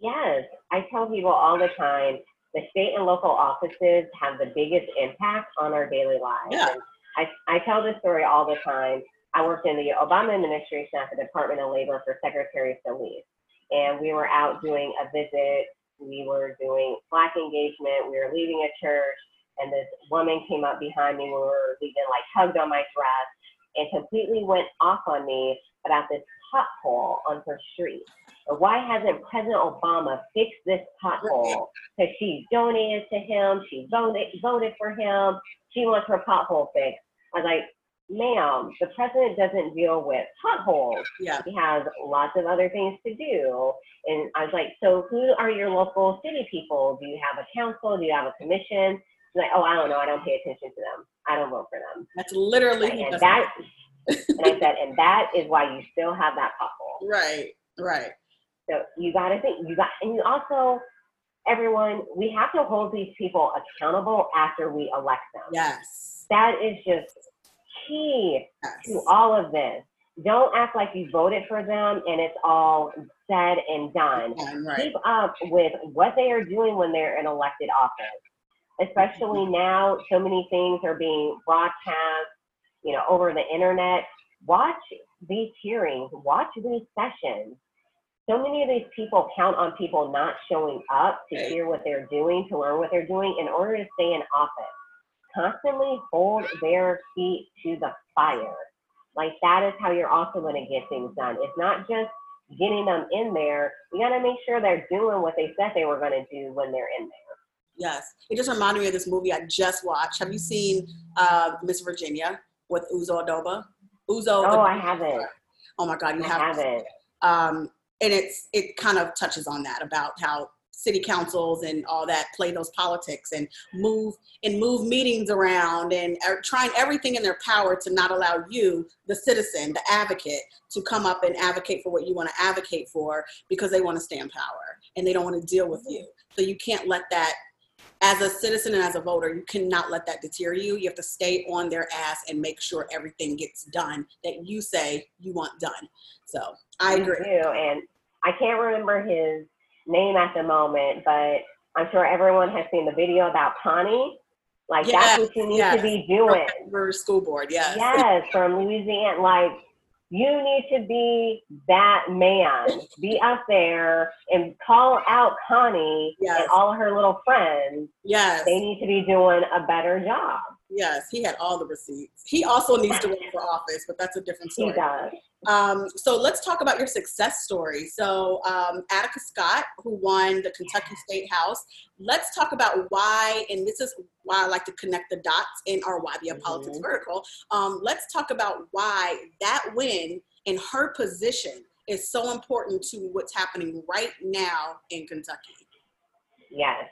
Yes, I tell people all the time the state and local offices have the biggest impact on our daily lives. Yeah. And I, I tell this story all the time. I worked in the Obama administration at the Department of Labor for Secretary Solis. And we were out doing a visit. We were doing black engagement. We were leaving a church. And this woman came up behind me when we were leaving, like hugged on my dress and completely went off on me about this pothole on her street. Or why hasn't President Obama fixed this pothole? Because she donated to him, she voted voted for him, she wants her pothole fixed. I was like, ma'am, the president doesn't deal with potholes. yeah He has lots of other things to do. And I was like, so who are your local city people? Do you have a council? Do you have a commission? She's like, oh, I don't know. I don't pay attention to them. I don't vote for them. that's literally does that, and I said, and that is why you still have that pothole. right right So you got to think, you got, and you also, everyone, we have to hold these people accountable after we elect them. yes That is just key yes to all of this. Don't act like you voted for them and it's all said and done. Yeah, right Keep up with what they are doing when they're in elected office. Especially mm-hmm. now, so many things are being broadcast, you know, over the internet. Watch these hearings, watch these sessions. So many of these people count on people not showing up to hear what they're doing, to learn what they're doing in order to stay in office. Constantly hold their feet to the fire. Like that is how you're also going to get things done. It's not just getting them in there. You got to make sure they're doing what they said they were going to do when they're in there. Yes, it just reminded me of this movie I just watched. Have you seen uh, Miss Virginia with Uzo Aduba? Uzo. Oh, the- I haven't. Oh my God, you I have. to. haven't. Um, and it's it kind of touches on that about how city councils and all that play those politics and move and move meetings around and are trying everything in their power to not allow you, the citizen, the advocate, to come up and advocate for what you want to advocate for because they want to stay in power and they don't want to deal with you. So you can't let that as a citizen and as a voter, you cannot let that deter you. You have to stay on their ass and make sure everything gets done that you say you want done. So I agree. too. And I can't remember his name at the moment, but I'm sure everyone has seen the video about Connie. Like Yes, that's what you need yes. to be doing. For school board, yes. Yes, from Louisiana. Like you need to be that man. Be out there and call out Connie Yes. and all her little friends. Yes. They need to be doing a better job. Yes. He had all the receipts. He also needs to run for office, but that's a different story. He does. Um, so let's talk about your success story. So um, Attica Scott, who won the Kentucky State House, let's talk about why, and this is why I like to connect the dots in our YBF mm-hmm. Politics vertical. Um, let's talk about why that win in her position is so important to what's happening right now in Kentucky. Yes,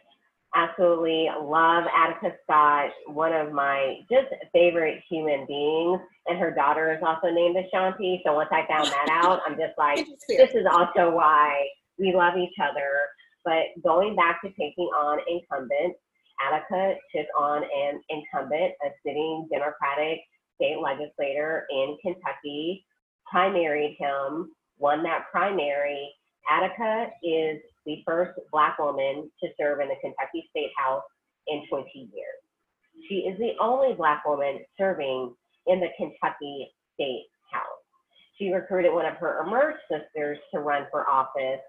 absolutely love Attica Scott, one of my just favorite human beings. And her daughter is also named A'Shanti. So once I found that out, I'm just like, this is also why we love each other. But going back to taking on incumbent, Attica took on an incumbent, a sitting Democratic state legislator in Kentucky, primaried him, won that primary. Attica is the first Black woman to serve in the Kentucky State House in 20 years. She is the only Black woman serving in the Kentucky State House. She recruited one of her emerged sisters to run for office.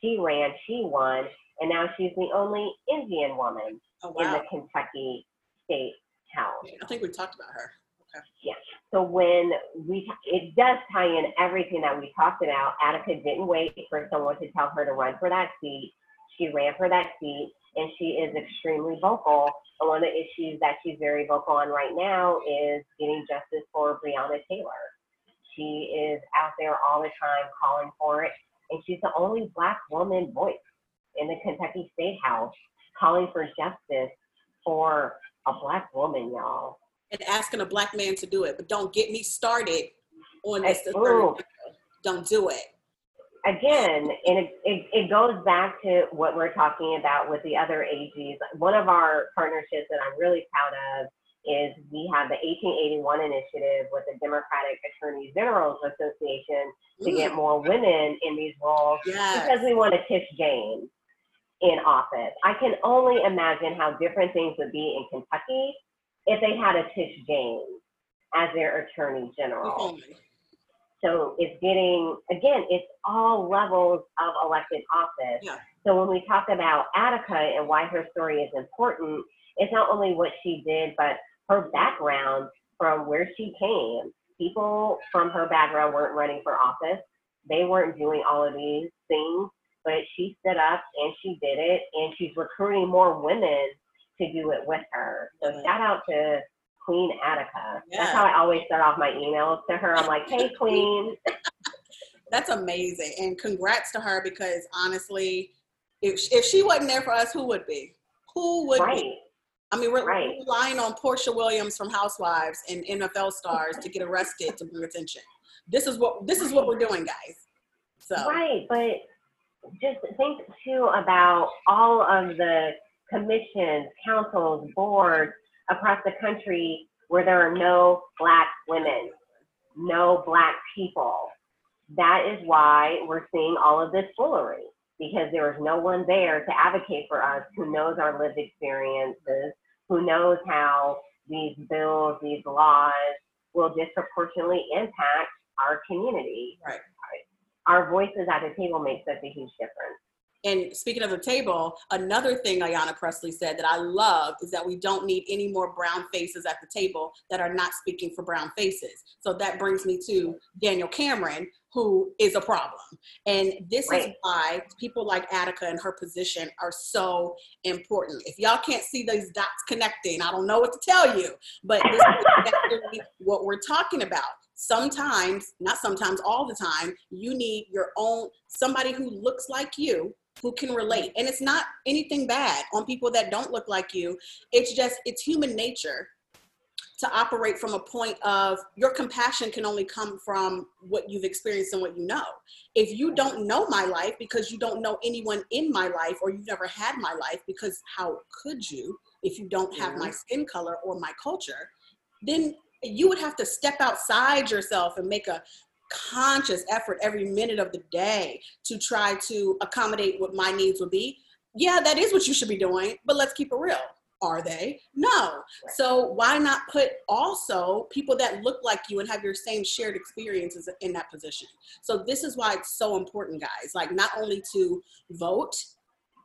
She ran, she won, and now she's the only Indian woman oh, wow. in the Kentucky State House. I think we talked about her. Okay. Yeah. So when we, it does tie in everything that we talked about. Attica didn't wait for someone to tell her to run for that seat. She ran for that seat, and she is extremely vocal. And one of the issues that she's very vocal on right now is getting justice for Breonna Taylor. She is out there all the time calling for it, and she's the only Black woman voice in the Kentucky State House calling for justice for a Black woman, y'all and asking a black man to do it. But don't get me started on this. Don't do it. Again, and it, it, it, goes back to what we're talking about with the other AGs. One of our partnerships that I'm really proud of is we have the 1881 initiative with the Democratic Attorney General's Association to mm. get more women in these roles yes. because we want to Tish James in office. I can only imagine how different things would be in Kentucky if they had a Tish James as their attorney general. Mm-hmm. So it's getting, again, it's all levels of elected office. Yeah. So when we talk about Attica and why her story is important, it's not only what she did, but her background from where she came. People from her background weren't running for office. They weren't doing all of these things, but she stood up and she did it, and she's recruiting more women to do it with her. So shout out to Queen Attica. Yeah. That's how I always start off my emails to her. I'm like, hey, Queen. That's amazing. And congrats to her because honestly, if, if she wasn't there for us, who would be? Who would right. be? I mean, we're, right. relying on Porsha Williams from Housewives and NFL stars to get arrested to bring attention. This is what this is what we're doing, guys. So right, but just think too about all of the commissions, councils, boards across the country where there are no black women, no black people. That is why we're seeing all of this foolery because there is no one there to advocate for us who knows our lived experiences, who knows how these bills, these laws will disproportionately impact our community. Right. Our voices at the table make such a huge difference. And speaking of the table, another thing Ayanna Pressley said that I love is that we don't need any more brown faces at the table that are not speaking for brown faces. So that brings me to Daniel Cameron, who is a problem. And this right. is why people like Attica and her position are so important. If y'all can't see these dots connecting, I don't know what to tell you, but this is what we're talking about sometimes, not sometimes, all the time, you need your own somebody who looks like you who can relate. And it's not anything bad on people that don't look like you. It's just, it's human nature to operate from a point of your compassion can only come from what you've experienced and what you know. If you don't know my life because you don't know anyone in my life or you've never had my life because how could you if you don't have my skin color or my culture, then you would have to step outside yourself and make a conscious effort every minute of the day to try to accommodate what my needs would be. Yeah, that is what you should be doing, but let's keep it real. Are they? No. So why not put also people that look like you and have your same shared experiences in that position? So this is why it's so important, guys. Like not only to vote,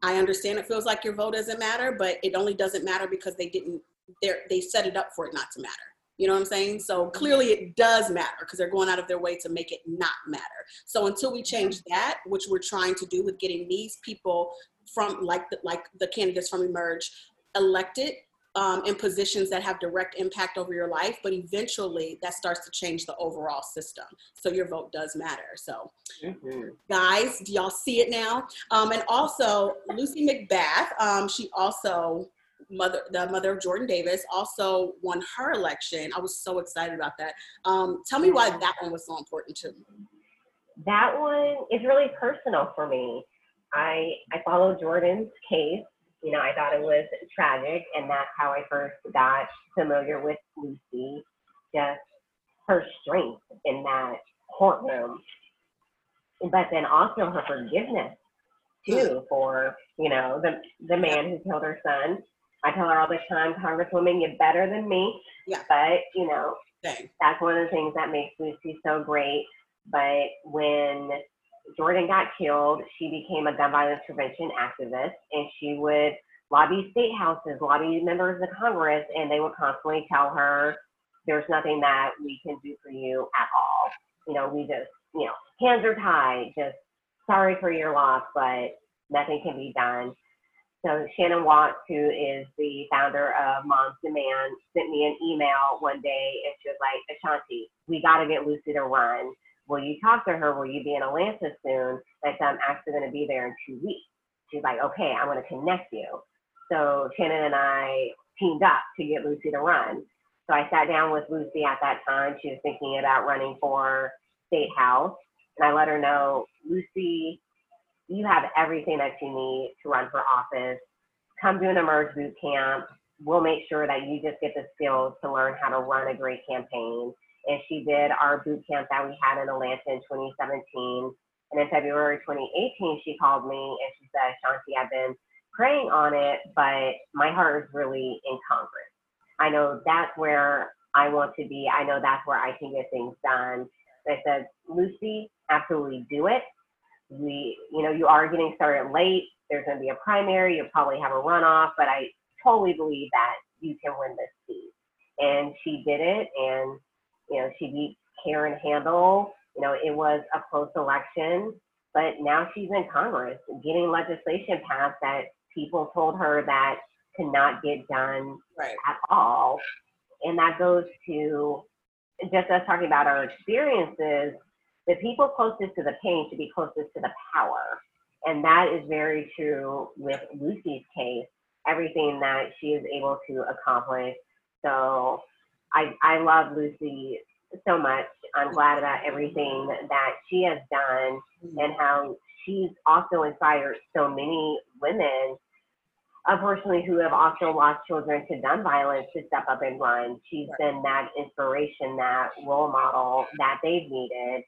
I understand it feels like your vote doesn't matter, but it only doesn't matter because they didn't they they set it up for it not to matter. You know what I'm saying? So clearly it does matter because they're going out of their way to make it not matter. So until we change that, which we're trying to do with getting these people from like the, like the candidates from Emerge elected um, in positions that have direct impact over your life, but eventually that starts to change the overall system. So your vote does matter. So, mm-hmm. guys, do y'all see it now? Um, and also, Lucy McBath, um, she also mother the mother of Jordan Davis also won her election. I was so excited about that. Um, tell me why that one was so important to too. That one is really personal for me. I I followed Jordan's case you know, I thought it was tragic, and that's how I first got familiar with Lucy. Just her strength in that courtroom, but then also her forgiveness too for you know the the man who killed her son. I tell her all the time, Congresswoman, you're better than me. Yeah. But you know, that's one of the things that makes Lucy so great. But when Jordan got killed, she became a gun violence prevention activist and she would lobby state houses, lobby members of Congress, and they would constantly tell her, there's nothing that we can do for you at all. You know, we just, you know, hands are tied, just sorry for your loss, but nothing can be done. So Shannon Watts, who is the founder of Moms Demand, sent me an email one day and she was like, A'Shanti, we got to get Lucy to run will you talk to her? Will you be in Atlanta soon? I said, I'm actually going to be there in two weeks. She's like, okay, I'm going to connect you. So Shannon and I teamed up to get Lucy to run. So I sat down with Lucy at that time. She was thinking about running for state house. And I let her know, Lucy, you have everything that you need to run for office. Come do an Emerge boot camp. We'll make sure that you just get the skills to learn how to run a great campaign and she did our boot camp that we had in Atlanta in 2017. And in February 2018, she called me and she said, Shanti, I've been praying on it, but my heart is really in Congress. I know that's where I want to be. I know that's where I can get things done. I said, Lucy, absolutely do it. We, you know, you are getting started late. There's going to be a primary. You'll probably have a runoff, but I totally believe that you can win this seat. And she did it. And you know, she beat Karen Handel. You know, it was a close election, but now she's in Congress getting legislation passed that people told her that could not get done right. at all. And that goes to just us talking about our experiences, the people closest to the pain should be closest to the power. And that is very true with Lucy's case, everything that she is able to accomplish. So I, I love Lucy so much. I'm glad about everything that she has done mm-hmm. and how she's also inspired so many women, unfortunately, who have also lost children to gun violence to step up and run. She's been that inspiration, that role model that they've needed.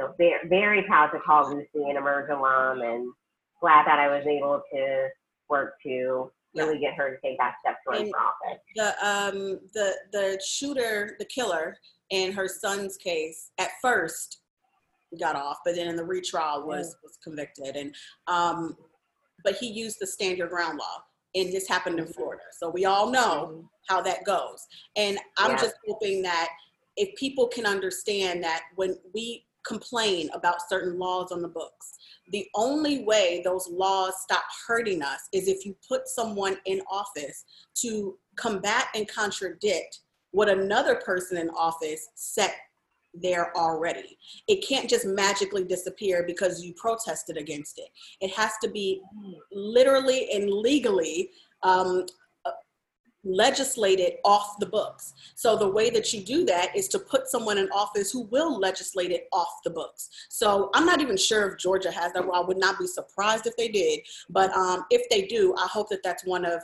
So very, very proud to call Lucy an Emerge alum and glad that I was able to work to really get her to take that step towards for office. The um the the shooter, the killer in her son's case, at first got off, but then in the retrial was was convicted. And um, but he used the stand your ground law, and this happened in Florida. So we all know mm-hmm. how that goes. And I'm yeah. just hoping that if people can understand that when we complain about certain laws on the books the only way those laws stop hurting us is if you put someone in office to combat and contradict what another person in office set there already. It can't just magically disappear because you protested against it. It has to be literally and legally um, legislated off the books. So the way that you do that is to put someone in office who will legislate it off the books. So I'm not even sure if Georgia has that. Well, I would not be surprised if they did. But um, if they do, I hope that that's one of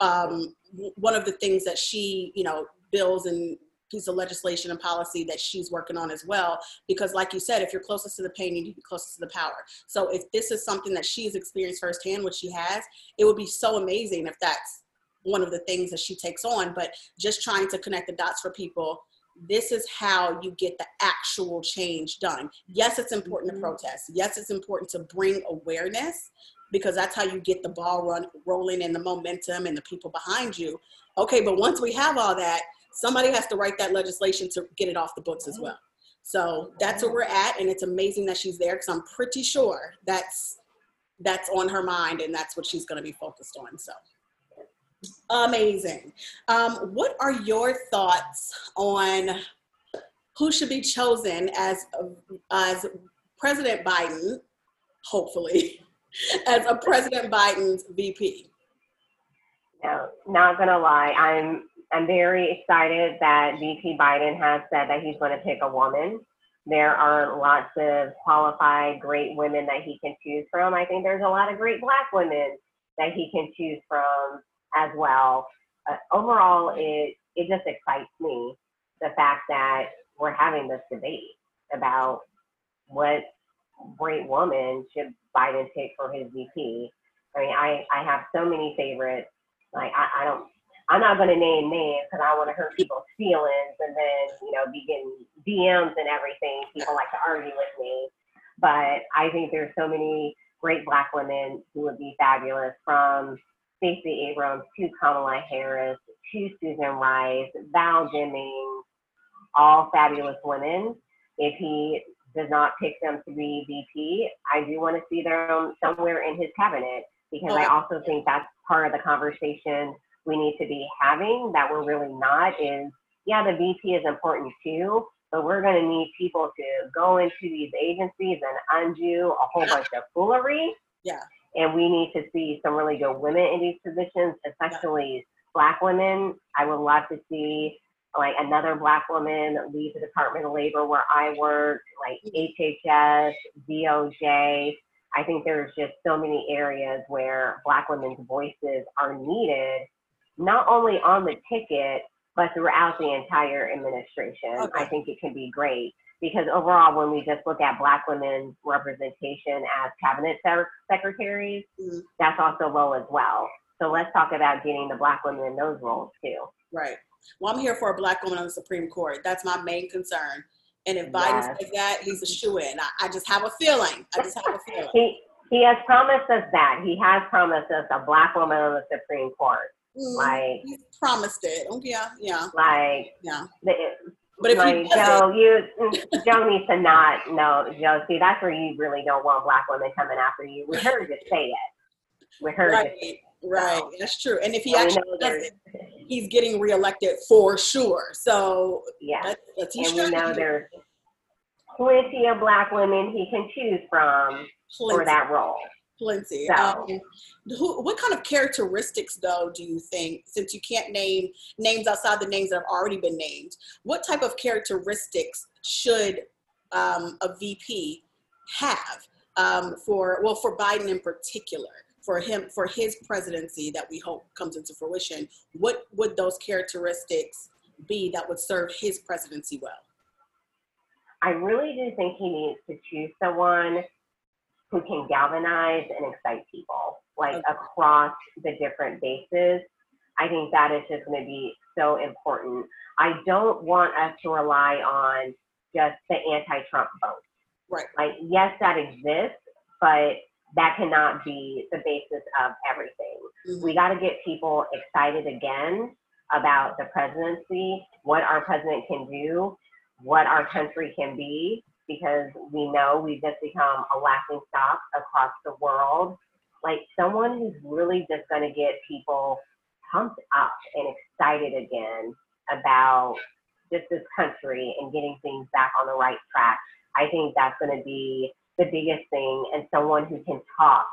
um, one of the things that she, you know, bills and piece of legislation and policy that she's working on as well. Because, like you said, if you're closest to the pain, you need to be closest to the power. So, if this is something that she's experienced firsthand, which she has, it would be so amazing if that's one of the things that she takes on, but just trying to connect the dots for people. This is how you get the actual change done. Yes, it's important mm-hmm. to protest. Yes, it's important to bring awareness because that's how you get the ball run rolling and the momentum and the people behind you. Okay, but once we have all that, somebody has to write that legislation to get it off the books as well. So that's where we're at, and it's amazing that she's there because I'm pretty sure that's that's on her mind and that's what she's going to be focused on. So amazing. Um, what are your thoughts on who should be chosen as as President Biden, hopefully, as a President Biden's VP? No, not gonna lie, I'm I'm very excited that VP Biden has said that he's going to pick a woman. There are lots of qualified, great women that he can choose from. I think there's a lot of great Black women that he can choose from as well. Uh, overall, it it just excites me the fact that we're having this debate about what great woman should Biden pick for his VP. I mean, I, I have so many favorites. Like, I, I don't, I'm not going to name names because I want to hurt people's feelings and then, you know, be getting DMs and everything. People like to argue with me. But I think there's so many great Black women who would be fabulous from Stacey Abrams to Kamala Harris to Susan Rice, Val Demings, all fabulous women. If he does not pick them to be VP, I do want to see them somewhere in his cabinet because I also think that's part of the conversation we need to be having that we're really not is yeah, the VP is important too, but we're going to need people to go into these agencies and undo a whole bunch of foolery. Yeah. And we need to see some really good women in these positions, especially. Black women. I would love to see like another black woman leave the Department of Labor where I work, like HHS, DOJ. I think there's just so many areas where black women's voices are needed, not only on the ticket, but throughout the entire administration. Okay. I think it can be great because overall, when we just look at black women's representation as cabinet secretaries, mm-hmm. that's also low as well. So let's talk about getting the black women in those roles too. Right. Well, I'm here for a black woman on the Supreme Court. That's my main concern. And if Biden yes. says that, he's a shoe in. I, I, just have a feeling. I just have a feeling. he he has promised us that. He has promised us a black woman on the Supreme Court. Mm, like he promised it. Oh yeah, yeah. Like yeah. The, but if like, Joe, you Joe mm, needs to not no Joe. See, that's where you really don't want black women coming after you. We heard you say it. We heard right. it. Right, so, that's true. And if he actually does it, he's getting reelected for sure. So yeah, that's, that's and we know there's plenty of black women he can choose from plenty. for that role. Plenty. So, um, who, what kind of characteristics, though, do you think, since you can't name names outside the names that have already been named, what type of characteristics should um, a VP have um, for, well, for Biden in particular? for him for his presidency that we hope comes into fruition what would those characteristics be that would serve his presidency well i really do think he needs to choose someone who can galvanize and excite people like okay. across the different bases i think that is just going to be so important i don't want us to rely on just the anti-trump vote right like yes that exists but that cannot be the basis of everything. Mm-hmm. We got to get people excited again about the presidency, what our president can do, what our country can be, because we know we've just become a laughing stock across the world. Like someone who's really just going to get people pumped up and excited again about just this country and getting things back on the right track. I think that's going to be the biggest thing and someone who can talk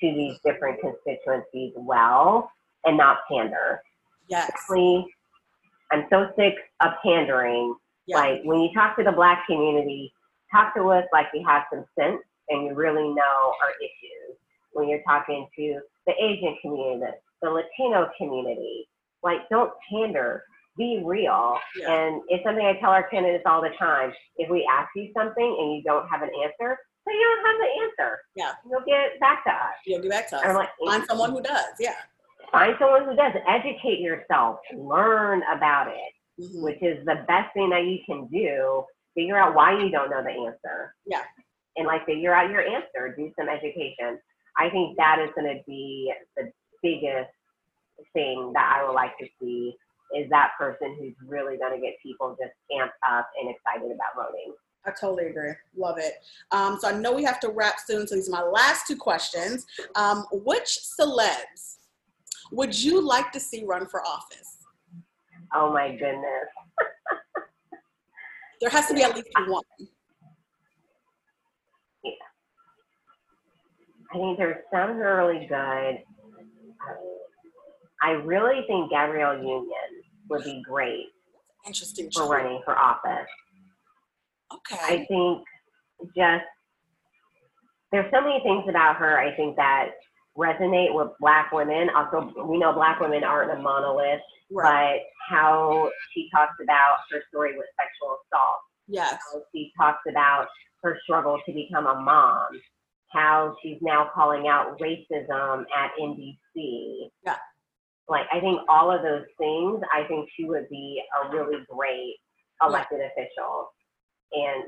to these different constituencies well and not pander. Yes. Please, I'm so sick of pandering. Yes. Like when you talk to the black community, talk to us like you have some sense and you really know our issues. When you're talking to the Asian community, the Latino community, like don't pander be real. Yeah. And it's something I tell our candidates all the time. If we ask you something and you don't have an answer, so you don't have the answer. Yeah. You'll get back to us. You'll get back to us. Like, find someone who does. Yeah. Find someone who does. Educate yourself. Learn about it, mm-hmm. which is the best thing that you can do. Figure out why you don't know the answer. Yeah. And like figure out your answer. Do some education. I think that is going to be the biggest thing that I would like to see is that person who's really going to get people just amped up and excited about voting. I totally agree. Love it. Um, so I know we have to wrap soon. So these are my last two questions. Um, which celebs would you like to see run for office? Oh my goodness. there has to be at least one. Yeah. I think there's some who are really good. I really think Gabrielle Union would be great Interesting. for running for office. Okay. I think just there's so many things about her I think that resonate with black women. Also, we know black women aren't a monolith, right. but how she talks about her story with sexual assault, Yes. how she talks about her struggle to become a mom, how she's now calling out racism at NBC. Yeah. Like I think all of those things, I think she would be a really great elected official. And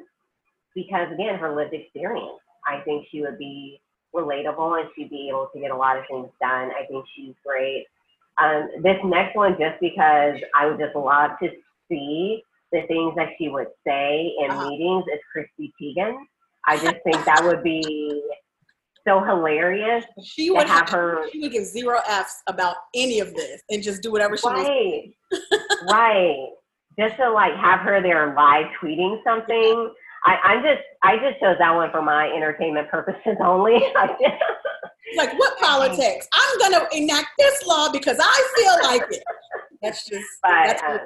because again, her lived experience, I think she would be relatable and she'd be able to get a lot of things done. I think she's great. Um, this next one, just because I would just love to see the things that she would say in Uh-huh. meetings, is Chrissy Teigen. I just think that would be so hilarious She would have her. She would give zero F's about any of this and just do whatever she wants. Right, right. Just to like have her there live tweeting something. I, I'm just, I just chose that one for my entertainment purposes only. Like what politics? I'm gonna enact this law because I feel like it. That's just. But, that's uh,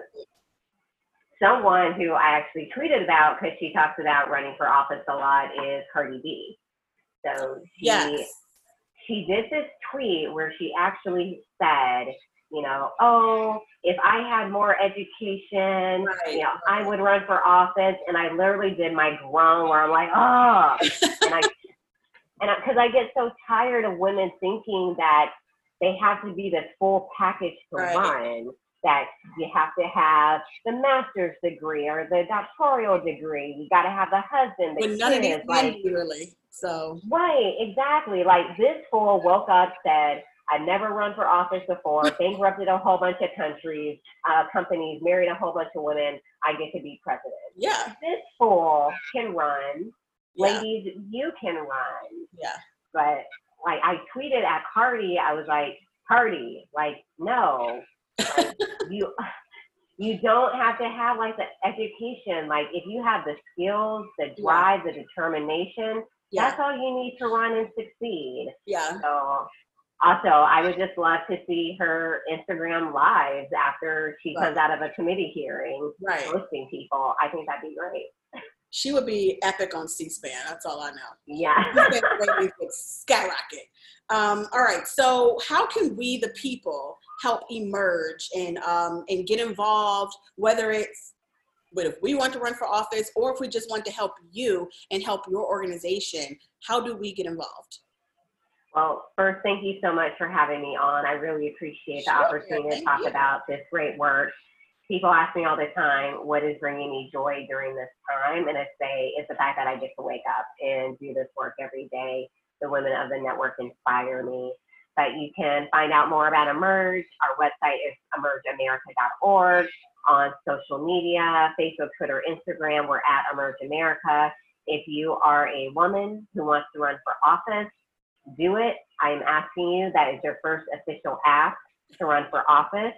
someone who I actually tweeted about because she talks about running for office a lot is Cardi B. So she yes. she did this tweet where she actually said, you know, oh, if I had more education, Right. you know, I would run for office. And I literally did my groan where I'm like, oh, and I and because I, get so tired of women thinking that they have to be this full package to Right. run. That you have to have the master's degree or the doctoral degree. You got to have the husband, the But none of these kids, like literally. So Right, exactly. Like this fool woke up, said, I've never run for office before, bankrupted a whole bunch of countries, uh, companies, married a whole bunch of women. I get to be president. yeah, This fool can run. yeah, Ladies, you can run. yeah. But like I tweeted at Cardi, I was like, Cardi, like, no. Like, you you don't have to have like the education. Like if you have the skills, the drive, the determination, Yeah, that's all you need to run and succeed. yeah. So, also, I would just love to see her Instagram lives after she Right. comes out of a committee hearing, Right. hosting people. I think that'd be great. She would be epic on C-SPAN. That's all I know. Yeah. C-SPAN ratings would skyrocket. Um, all right. So, how can we, the people, help emerge and um, and get involved? Whether it's but if we want to run for office, or if we just want to help you and help your organization, how do we get involved? Well, first, thank you so much for having me on. I really appreciate the Sure, opportunity to talk you. about this great work. People ask me all the time, what is bringing me joy during this time? And I say, it's the fact that I get to wake up and do this work every day. The women of the network inspire me. But you can find out more about Emerge. Our website is emergeamerica.org. On social media, Facebook, Twitter, Instagram, we're at Emerge America. If you are a woman who wants to run for office, do it. I am asking you, that is your first official ask to run for office.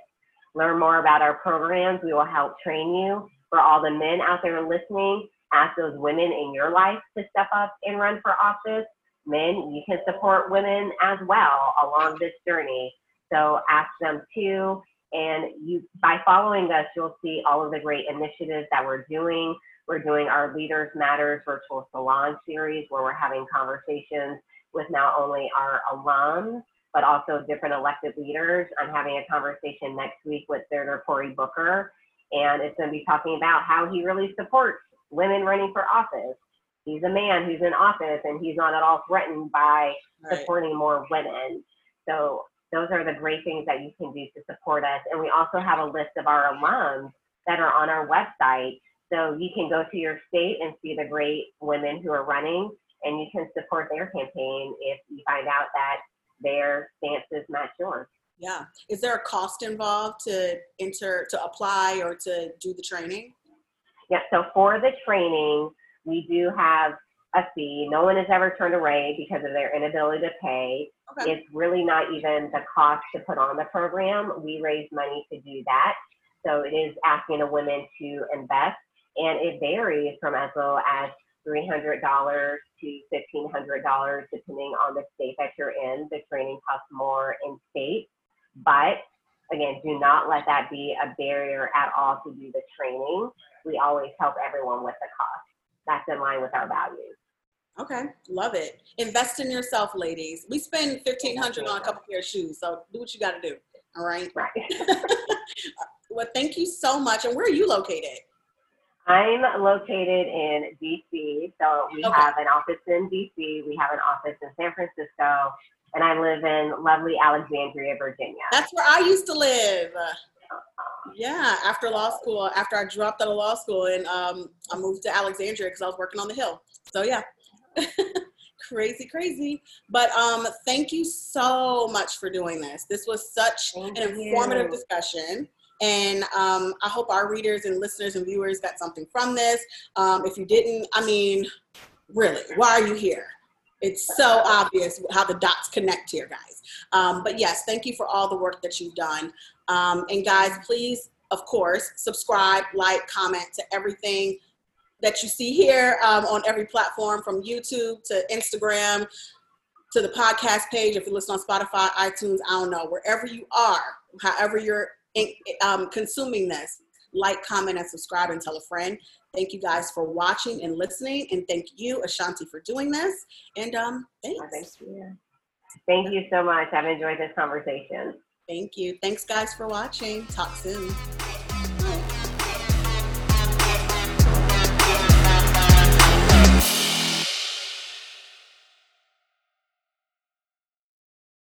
Learn more about our programs. We will help train you. For all the men out there listening, ask those women in your life to step up and run for office. Men, you can support women as well along this journey. So ask them too. And you, by following us, you'll see all of the great initiatives that we're doing. We're doing our Leaders Matters virtual salon series where we're having conversations with not only our alums, but also different elected leaders. I'm having a conversation next week with Senator Cory Booker, and it's going to be talking about how he really supports women running for office. He's a man who's in office and he's not at all threatened by Right. supporting more women. So those are the great things that you can do to support us. And we also have a list of our alums that are on our website. So you can go to your state and see the great women who are running and you can support their campaign if you find out that their stances match yours. Yeah. Is there a cost involved to enter, to apply or to do the training? Yeah, so for the training, we do have a fee. No one has ever turned away because of their inability to pay. Okay. It's really not even the cost to put on the program. We raise money to do that. So it is asking a woman to invest, and it varies from as low as $300 to $1,500, depending on the state that you're in. The training costs more in state, but again, do not let that be a barrier at all to do the training. We always help everyone with the cost. That's in line with our values. Okay, love it. Invest in yourself, ladies. We spend fifteen hundred on a couple pair of shoes, so do what you got to do. All right. Right. well, thank you so much. And where are you located? I'm located in DC, so we Okay. have an office in DC, we have an office in San Francisco, and I live in lovely Alexandria, Virginia. That's where I used to live. Yeah, after law school, after I dropped out of law school, and um, I moved to Alexandria because I was working on the Hill. So yeah, crazy, crazy. But um, thank you so much for doing this. This was such Thank an informative you. discussion. And um, I hope our readers and listeners and viewers got something from this. Um, if you didn't, I mean, really, why are you here? It's so obvious how the dots connect here, guys. Um, but yes, thank you for all the work that you've done. Um, and guys, please, of course, subscribe, like, comment to everything that you see here um, on every platform from YouTube to Instagram to the podcast page. If you listen on Spotify, iTunes, I don't know, wherever you are, however you're in, um, consuming this, like, comment, and subscribe and tell a friend. Thank you guys for watching and listening. And thank you, A'Shanti, for doing this. And um, Oh, Thank you. Thank you so much. I've enjoyed this conversation. Thank you. Thanks, guys, for watching. Talk soon.